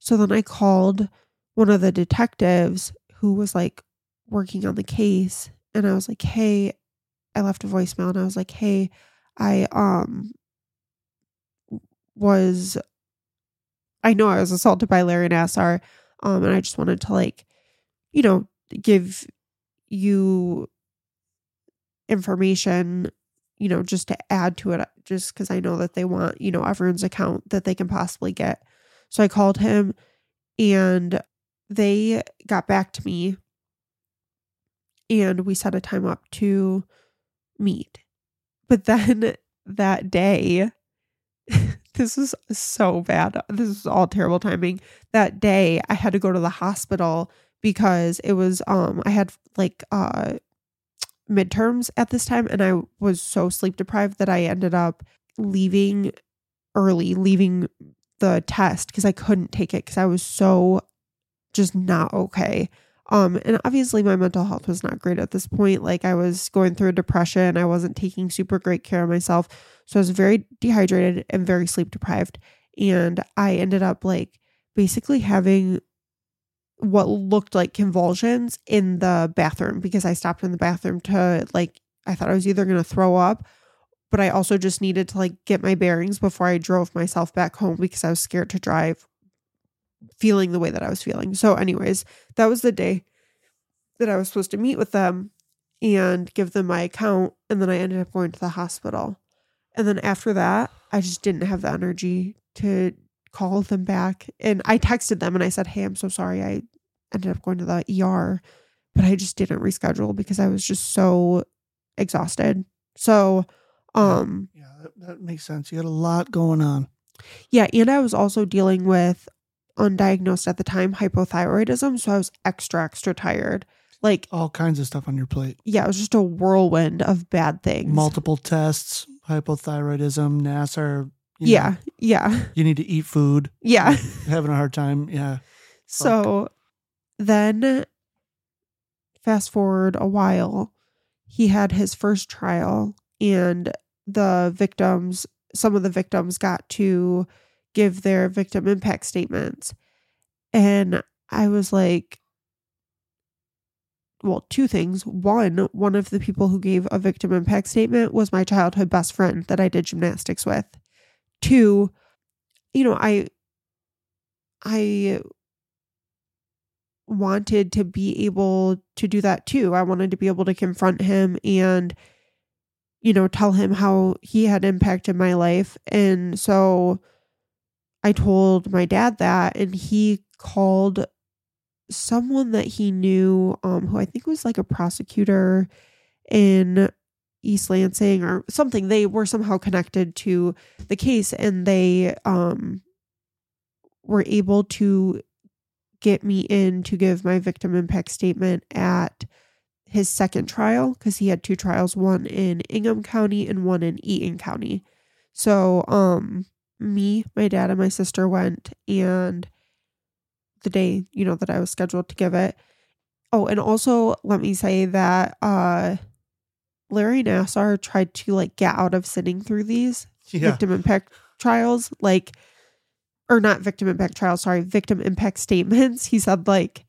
so then I called one of the detectives who was like working on the case and I was like, "Hey, I left a voicemail and I was like, "Hey, I um was I know I was assaulted by Larry Nassar um and I just wanted to like you know give you information you know just to add to it just cuz I know that they want you know everyone's account that they can possibly get. So I called him and they got back to me and we set a time up to meet. But then that day, this was so bad. This is all terrible timing. That day, I had to go to the hospital because it was um I had like uh midterms at this time and I was so sleep deprived that I ended up leaving early, leaving the test because I couldn't take it because I was so just not okay. Um, and obviously my mental health was not great at this point. Like I was going through a depression. I wasn't taking super great care of myself. So I was very dehydrated and very sleep deprived. And I ended up like basically having what looked like convulsions in the bathroom because I stopped in the bathroom to like I thought I was either going to throw up, but I also just needed to like get my bearings before I drove myself back home because I was scared to drive feeling the way that I was feeling. So anyways, that was the day that I was supposed to meet with them and give them my account and then I ended up going to the hospital. And then after that, I just didn't have the energy to call them back. And I texted them and I said, Hey, I'm so sorry. I ended up going to the ER, but I just didn't reschedule because I was just so exhausted. So, um, Yeah, that, that makes sense. You had a lot going on. yeah. And I was also dealing with undiagnosed at the time hypothyroidism. So I was extra, extra tired. Like, All kinds of stuff on your plate. yeah, it was just a whirlwind of bad things. Multiple tests, hypothyroidism, Nassar. you know, Yeah. Yeah. you need to eat food. Yeah. Having a hard time. Yeah. So then, fast forward a while, he had his first trial, and the victims, some of the victims got to give their victim impact statements. And I was like, well, two things. One, one of the people who gave a victim impact statement was my childhood best friend that I did gymnastics with. Two, you know, I I wanted to be able to do that too. I wanted to be able to confront him and you know, tell him how he had impacted my life. And so I told my dad that and he called someone that he knew um who I think was like a prosecutor in East Lansing or something. They were somehow connected to the case and they um were able to get me in to give my victim impact statement at his second trial because he had two trials, one in Ingham County and one in Eaton County. So, um, me, my dad, and my sister went, and the day you know that I was scheduled to give it. Oh, and also let me say that uh, Larry Nassar tried to like get out of sitting through these Yeah. victim impact trials, like, or not victim impact trials, sorry, victim impact statements. He said, like,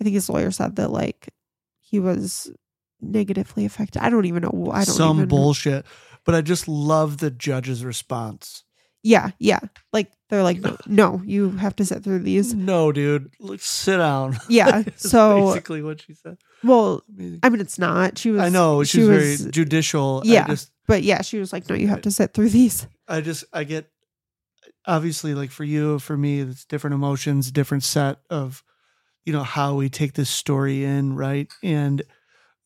I think his lawyer said that, like, he was negatively affected. I don't even know. I don't Some bullshit. But I just love the judge's response. Yeah, yeah. Like, they're like, no, no, you have to sit through these. No, dude. Look, sit down. Yeah. So, basically what she said. well, Amazing. I mean, it's not. She was, I know she she's was, very judicial. Yeah. I just, but yeah, she was like, no, you have to sit through these. I just, I get. Obviously, like for you, for me, it's different emotions, different set of, you know, how we take this story in, right? And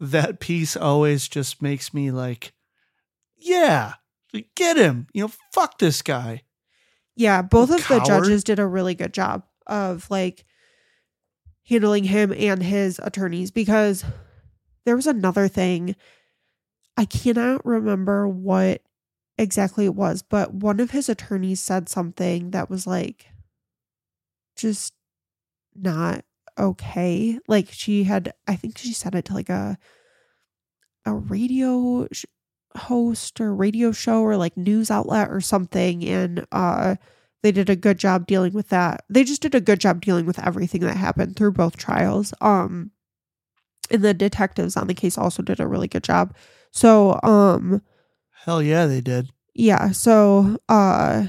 that piece always just makes me like, yeah, get him. You know, fuck this guy. Yeah, both of the judges did a really good job of like handling him and his attorneys because there was another thing. I cannot remember what exactly it was, but one of his attorneys said something that was like just not okay. Like she had I think she said it to like a a radio host or radio show or like news outlet or something and uh they did a good job dealing with that. They just did a good job dealing with everything that happened through both trials. Um and the detectives on the case also did a really good job. So um Hell yeah, they did. yeah, so uh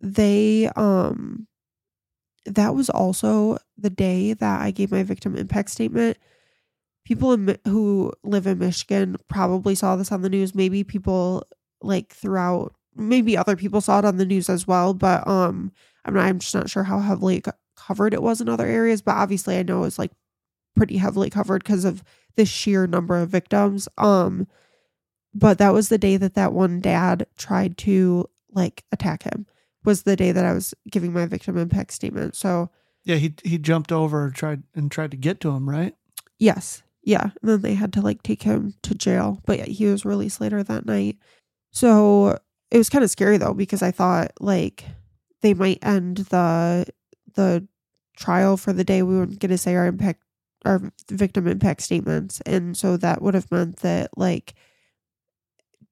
they um that was also the day that I gave my victim impact statement. People in, who live in Michigan probably saw this on the news. Maybe people like throughout maybe other people saw it on the news as well, but um I'm not I'm just not sure how heavily covered it was in other areas, but obviously I know it was like pretty heavily covered because of the sheer number of victims. Um but that was the day that that one dad tried to like attack him was the day that I was giving my victim impact statement. So Yeah, he he jumped over and tried and tried to get to him, right? yes, yeah. And then they had to like take him to jail, but yeah, he was released later that night. So it was kind of scary though because I thought like they might end the the trial for the day we weren't going to say our impact our victim impact statements, and so that would have meant that like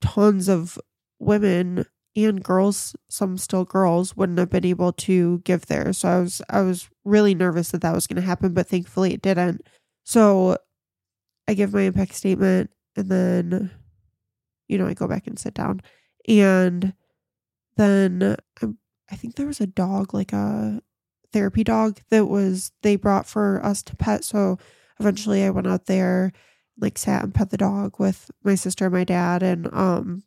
tons of women and girls, some still girls, wouldn't have been able to give theirs. So I was I was really nervous that that was going to happen, but thankfully it didn't. So I give my impact statement, and then you know I go back and sit down, and then I, I think there was a dog, like a therapy dog, that was they brought for us to pet. So eventually I went out there, like sat and pet the dog with my sister and my dad, and um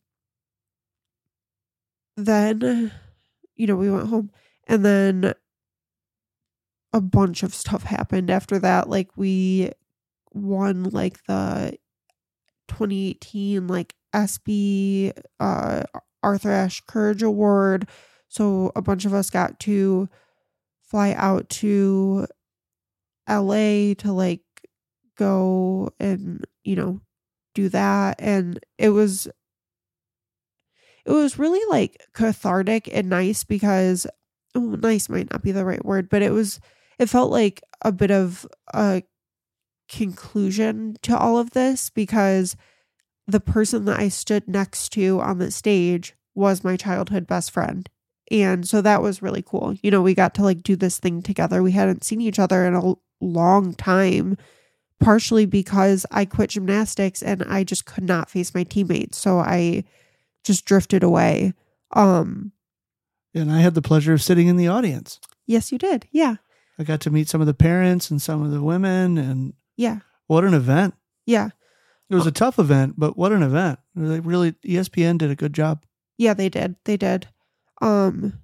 then you know we went home and then a bunch of stuff happened after that. Like we won like the 2018 like ESPY uh Arthur Ashe Courage Award. So a bunch of us got to fly out to LA to like go and you know do that and it was it was really like cathartic and nice because oh, nice might not be the right word but it was it felt like a bit of a conclusion to all of this because the person that I stood next to on the stage was my childhood best friend and so that was really cool. You know we got to like do this thing together. We hadn't seen each other in a long time partially because I quit gymnastics and I just could not face my teammates so I just drifted away. Um And I had the pleasure of sitting in the audience. yes you did. Yeah. I got to meet some of the parents and some of the women, and Yeah. what an event! Yeah. It was a tough event, but what an event! They really, ESPN did a good job. Yeah, they did. They did. Um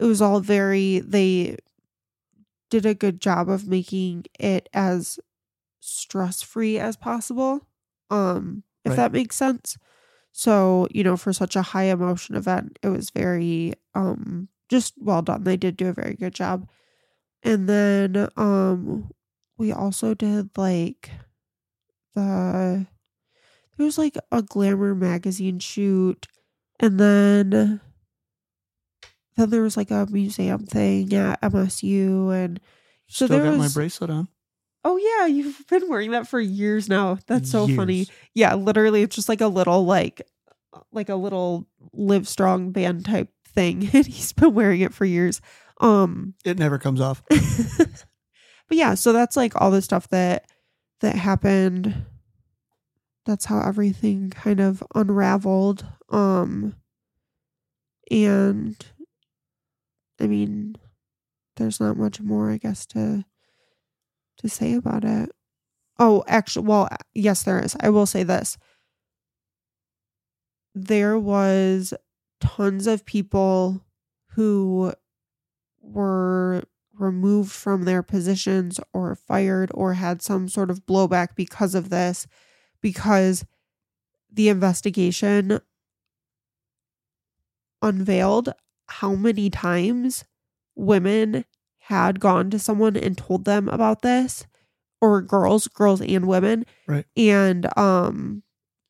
it was all very they did a good job of making it as stress-free as possible. Um if Right. that makes sense. So, you know, for such a high emotion event, it was very um just well done. They did do a very good job. and then um we also did like the there was like a glamour magazine shoot and then then there was like a museum thing at MSU and so Still there got my bracelet on. Oh yeah, you've been wearing that for years now. That's so funny. Yeah, literally it's just like a little like like a little live strong band type thing and he's been wearing it for years. Um It never comes off. but yeah, so that's like all the stuff that that happened. That's how everything kind of unraveled. Um and I mean there's not much more I guess to to say about it. Oh, actually well, yes there is. I will say this. There was tons of people who were removed from their positions or fired or had some sort of blowback because of this because the investigation unveiled how many times women had gone to someone and told them about this or girls girls and women Right. and um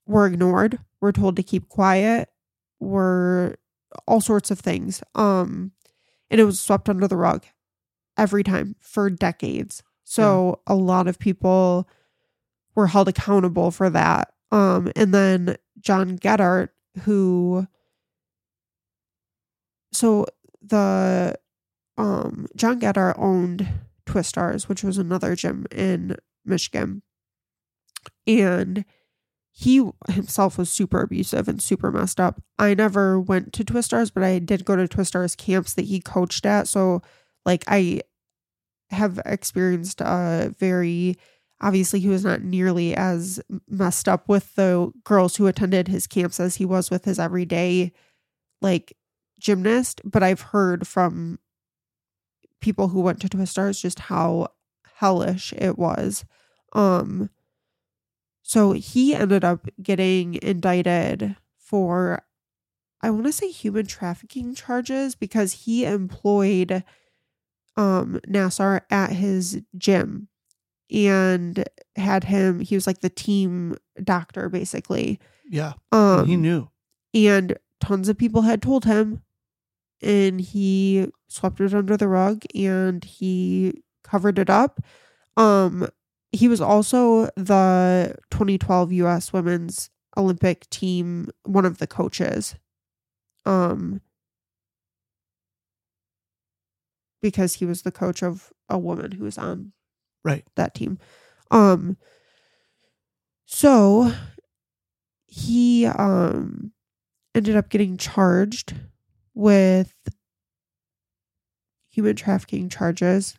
were ignored were told to keep quiet were all sorts of things um and it was swept under the rug every time for decades so a lot of people were held accountable for that um and then John Geddert who so the um John Geddert owned twistars which was another gym in michigan and he himself was super abusive and super messed up. I never went to Twistars, but I did go to Twistars camps that he coached at. So, like, I have experienced a very obviously he was not nearly as messed up with the girls who attended his camps as he was with his everyday like gymnast. But I've heard from people who went to Twistars just how hellish it was. Um, so he ended up getting indicted for, I want to say human trafficking charges because he employed um Nassar at his gym and had him he was like the team doctor basically. Yeah. Um he knew. and tons of people had told him and he swept it under the rug and he covered it up um he was also the 2012 US women's olympic team one of the coaches um because he was the coach of a woman who was on Right. that team. Um so he um ended up getting charged with human trafficking charges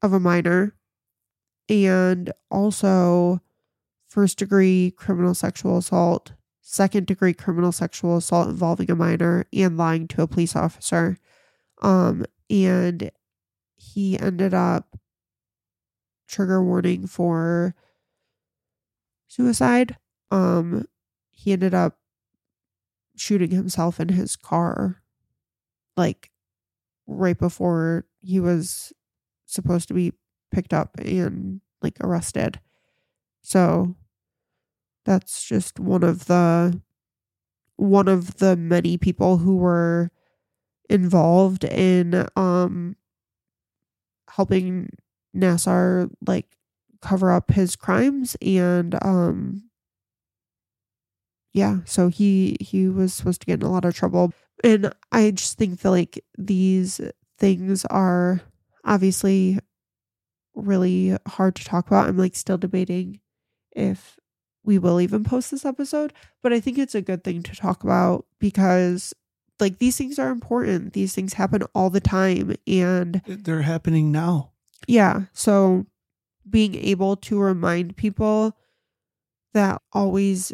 of a minor and also first degree criminal sexual assault, second degree criminal sexual assault involving a minor and lying to a police officer. Um and he ended up trigger warning for suicide. Um, he ended up shooting himself in his car, like right before he was supposed to be picked up and like arrested. So that's just one of the one of the many people who were involved in um helping Nassar like cover up his crimes and um yeah, so he he was supposed to get in a lot of trouble. And I just think that like these things are obviously really hard to talk about. I'm like still debating if we will even post this episode, but I think it's a good thing to talk about because like these things are important. These things happen all the time and They're happening now. yeah. So being able to remind people that always,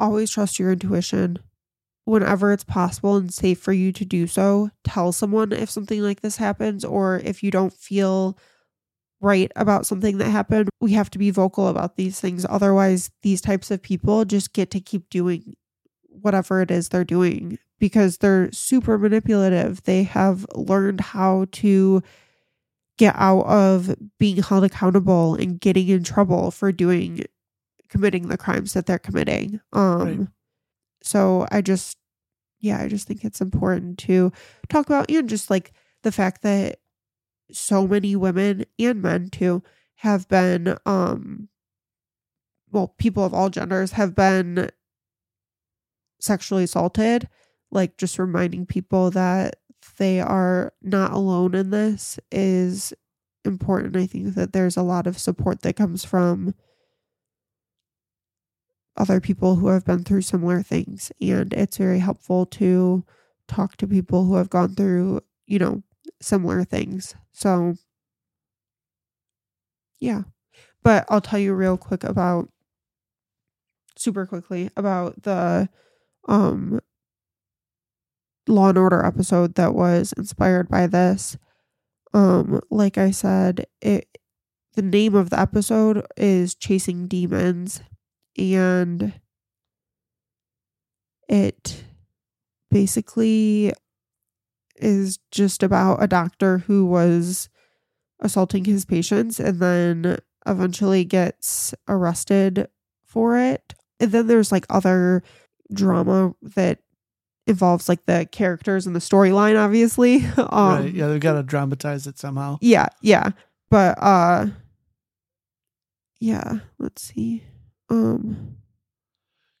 always trust your intuition whenever it's possible and safe for you to do so. Tell someone if something like this happens or if you don't feel right about something that happened. We have to be vocal about these things. Otherwise, these types of people just get to keep doing whatever it is they're doing because they're super manipulative. They have learned how to get out of being held accountable and getting in trouble for doing committing the crimes that they're committing. Um Right. so I just yeah, I just think it's important to talk about and just like the fact that so many women and men too have been um well, people of all genders have been sexually assaulted. Like just reminding people that they are not alone in this is important. I think that there's a lot of support that comes from other people who have been through similar things. And it's very helpful to talk to people who have gone through, you know, similar things. So, yeah. But I'll tell you real quick about, super quickly, about the um Law and Order episode that was inspired by this. Um, like I said, it the name of the episode is Chasing Demons, and it basically is just about a doctor who was assaulting his patients and then eventually gets arrested for it. And then there's like other drama that involves like the characters and the storyline obviously. um right. Yeah, they've got to dramatize it somehow. yeah, yeah. But uh yeah, let's see. Um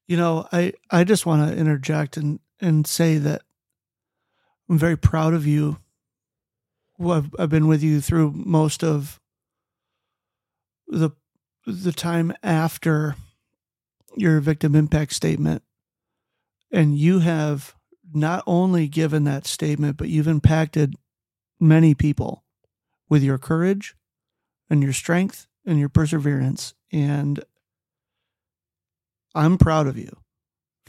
You know, I I just want to interject and and say that I'm very proud of you. I've, I've been with you through most of the the time after your victim impact statement, and you have not only given that statement, but you've impacted many people with your courage and your strength and your perseverance. And I'm proud of you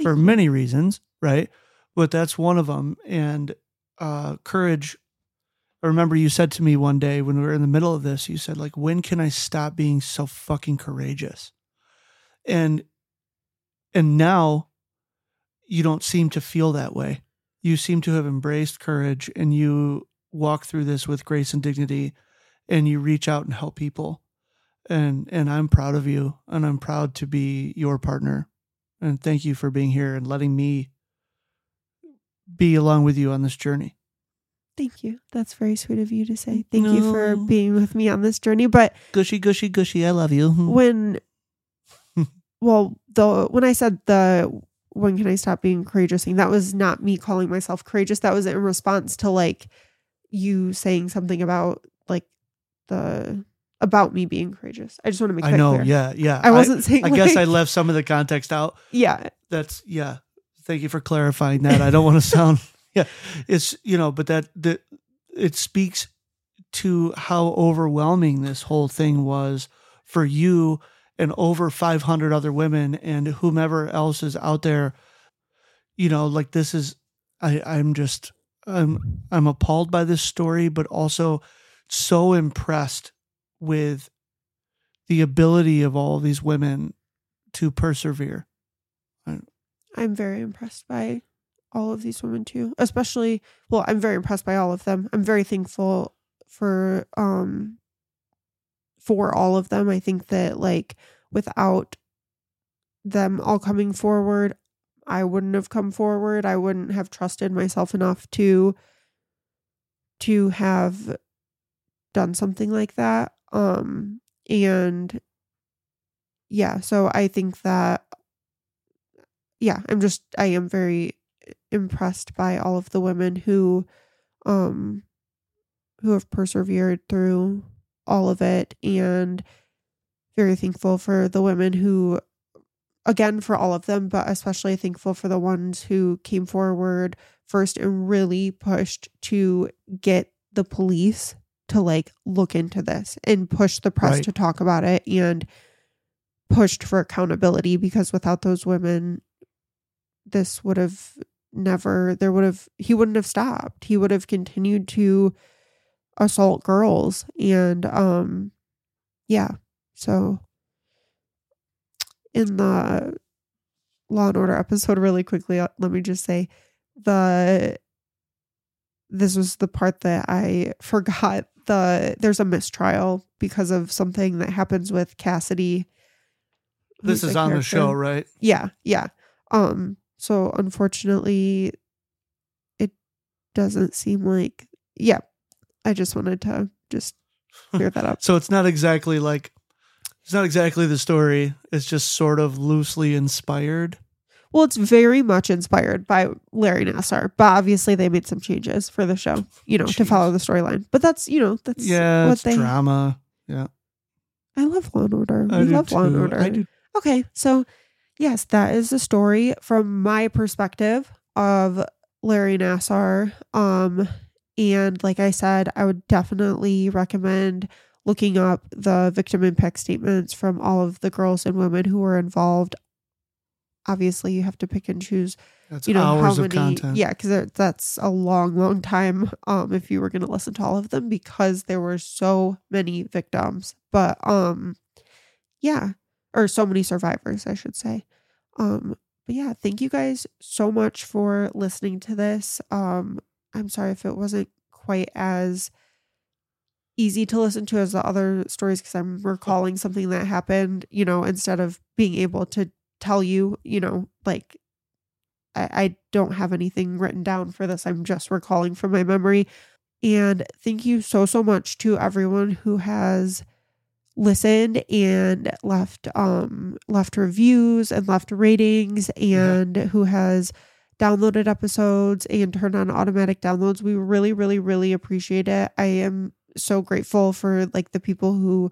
for many reasons, right? But that's one of them. And uh, courage. I remember you said to me one day when we were in the middle of this, you said, like, when can I stop being so fucking courageous? And and now you don't seem to feel that way. You seem to have embraced courage and you walk through this with grace and dignity and you reach out and help people. And and I'm proud of you and I'm proud to be your partner. And thank you for being here and letting me be along with you on this journey. Thank you. That's very sweet of you to say. Thank you for being with me on this journey. But Gushy, gushy, gushy. I love you. when, well, the when I said the when can I stop being courageous thing, that was not me calling myself courageous. That was in response to like you saying something about like the about me being courageous. I just want to make sure. I know. clear. Yeah. Yeah. I wasn't saying. I, guess I left some of the context out. Yeah, That's, yeah. Thank you for clarifying that. I don't want to sound, yeah. It's, you know, but that, that it speaks to how overwhelming this whole thing was for you and over 500 other women and whomever else is out there. You know, like this is, I, I'm just, I'm, I'm appalled by this story, but also so impressed with the ability of all these women to persevere. I'm very impressed by all of these women too. Especially, well, I'm very impressed by all of them. I'm very thankful for um for all of them. I think that like without them all coming forward, I wouldn't have come forward. I wouldn't have trusted myself enough to to have done something like that. Um and yeah, so I think that yeah, I'm just I am very impressed by all of the women who um who have persevered through all of it and very thankful for the women who again for all of them but especially thankful for the ones who came forward first and really pushed to get the police to like look into this and push the press Right. to talk about it and pushed for accountability because without those women this would have never there would have he wouldn't have stopped he would have continued to assault girls and um yeah so in the law and order episode really quickly uh, let me just say the this was the part that i forgot the there's a mistrial because of something that happens with Cassidy. This is a on the show, right? Yeah, yeah. Um, so unfortunately, it doesn't seem like. Yeah, I just wanted to just clear that up. So it's not exactly like it's not exactly the story. It's just sort of loosely inspired. Well, it's very much inspired by Larry Nassar, but obviously they made some changes for the show, you know, to follow the storyline. But that's you know that's yeah, what they. drama. Yeah, I love Law and Order. I we love Law and. Order. I do. Okay, so yes, that is the story from my perspective of Larry Nassar. Um, and like I said, I would definitely recommend looking up the victim impact statements from all of the girls and women who were involved. Obviously, you have to pick and choose That's you know hours how of many content. yeah because that's a long long time um if you were going to listen to all of them because there were so many victims. But um yeah or so many survivors i should say. Um but yeah thank you guys so much for listening to this. Um i'm sorry if it wasn't quite as easy to listen to as the other stories because i'm recalling something that happened you know instead of being able to tell you you know like I, I don't have anything written down for this. I'm just recalling from my memory. And thank you so, so much to everyone who has listened and left um left reviews and left ratings and who has downloaded episodes and turned on automatic downloads. We really, really, really appreciate it. I am so grateful for like the people who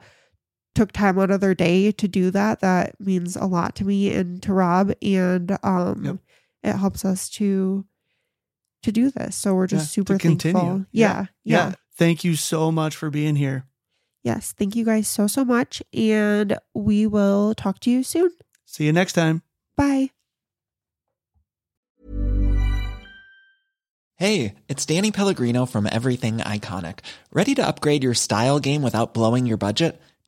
took time out of their day to do that. That means a lot to me and to Rob. And um Yep. it helps us to to do this. So we're just Yeah, super continue. thankful. Yeah. Yeah, yeah. yeah. Thank you so much for being here. Yes. Thank you guys so so much. And we will talk to you soon. See you next time. Bye. Hey, it's Danny Pellegrino from Everything Iconic. Ready to upgrade your style game without blowing your budget?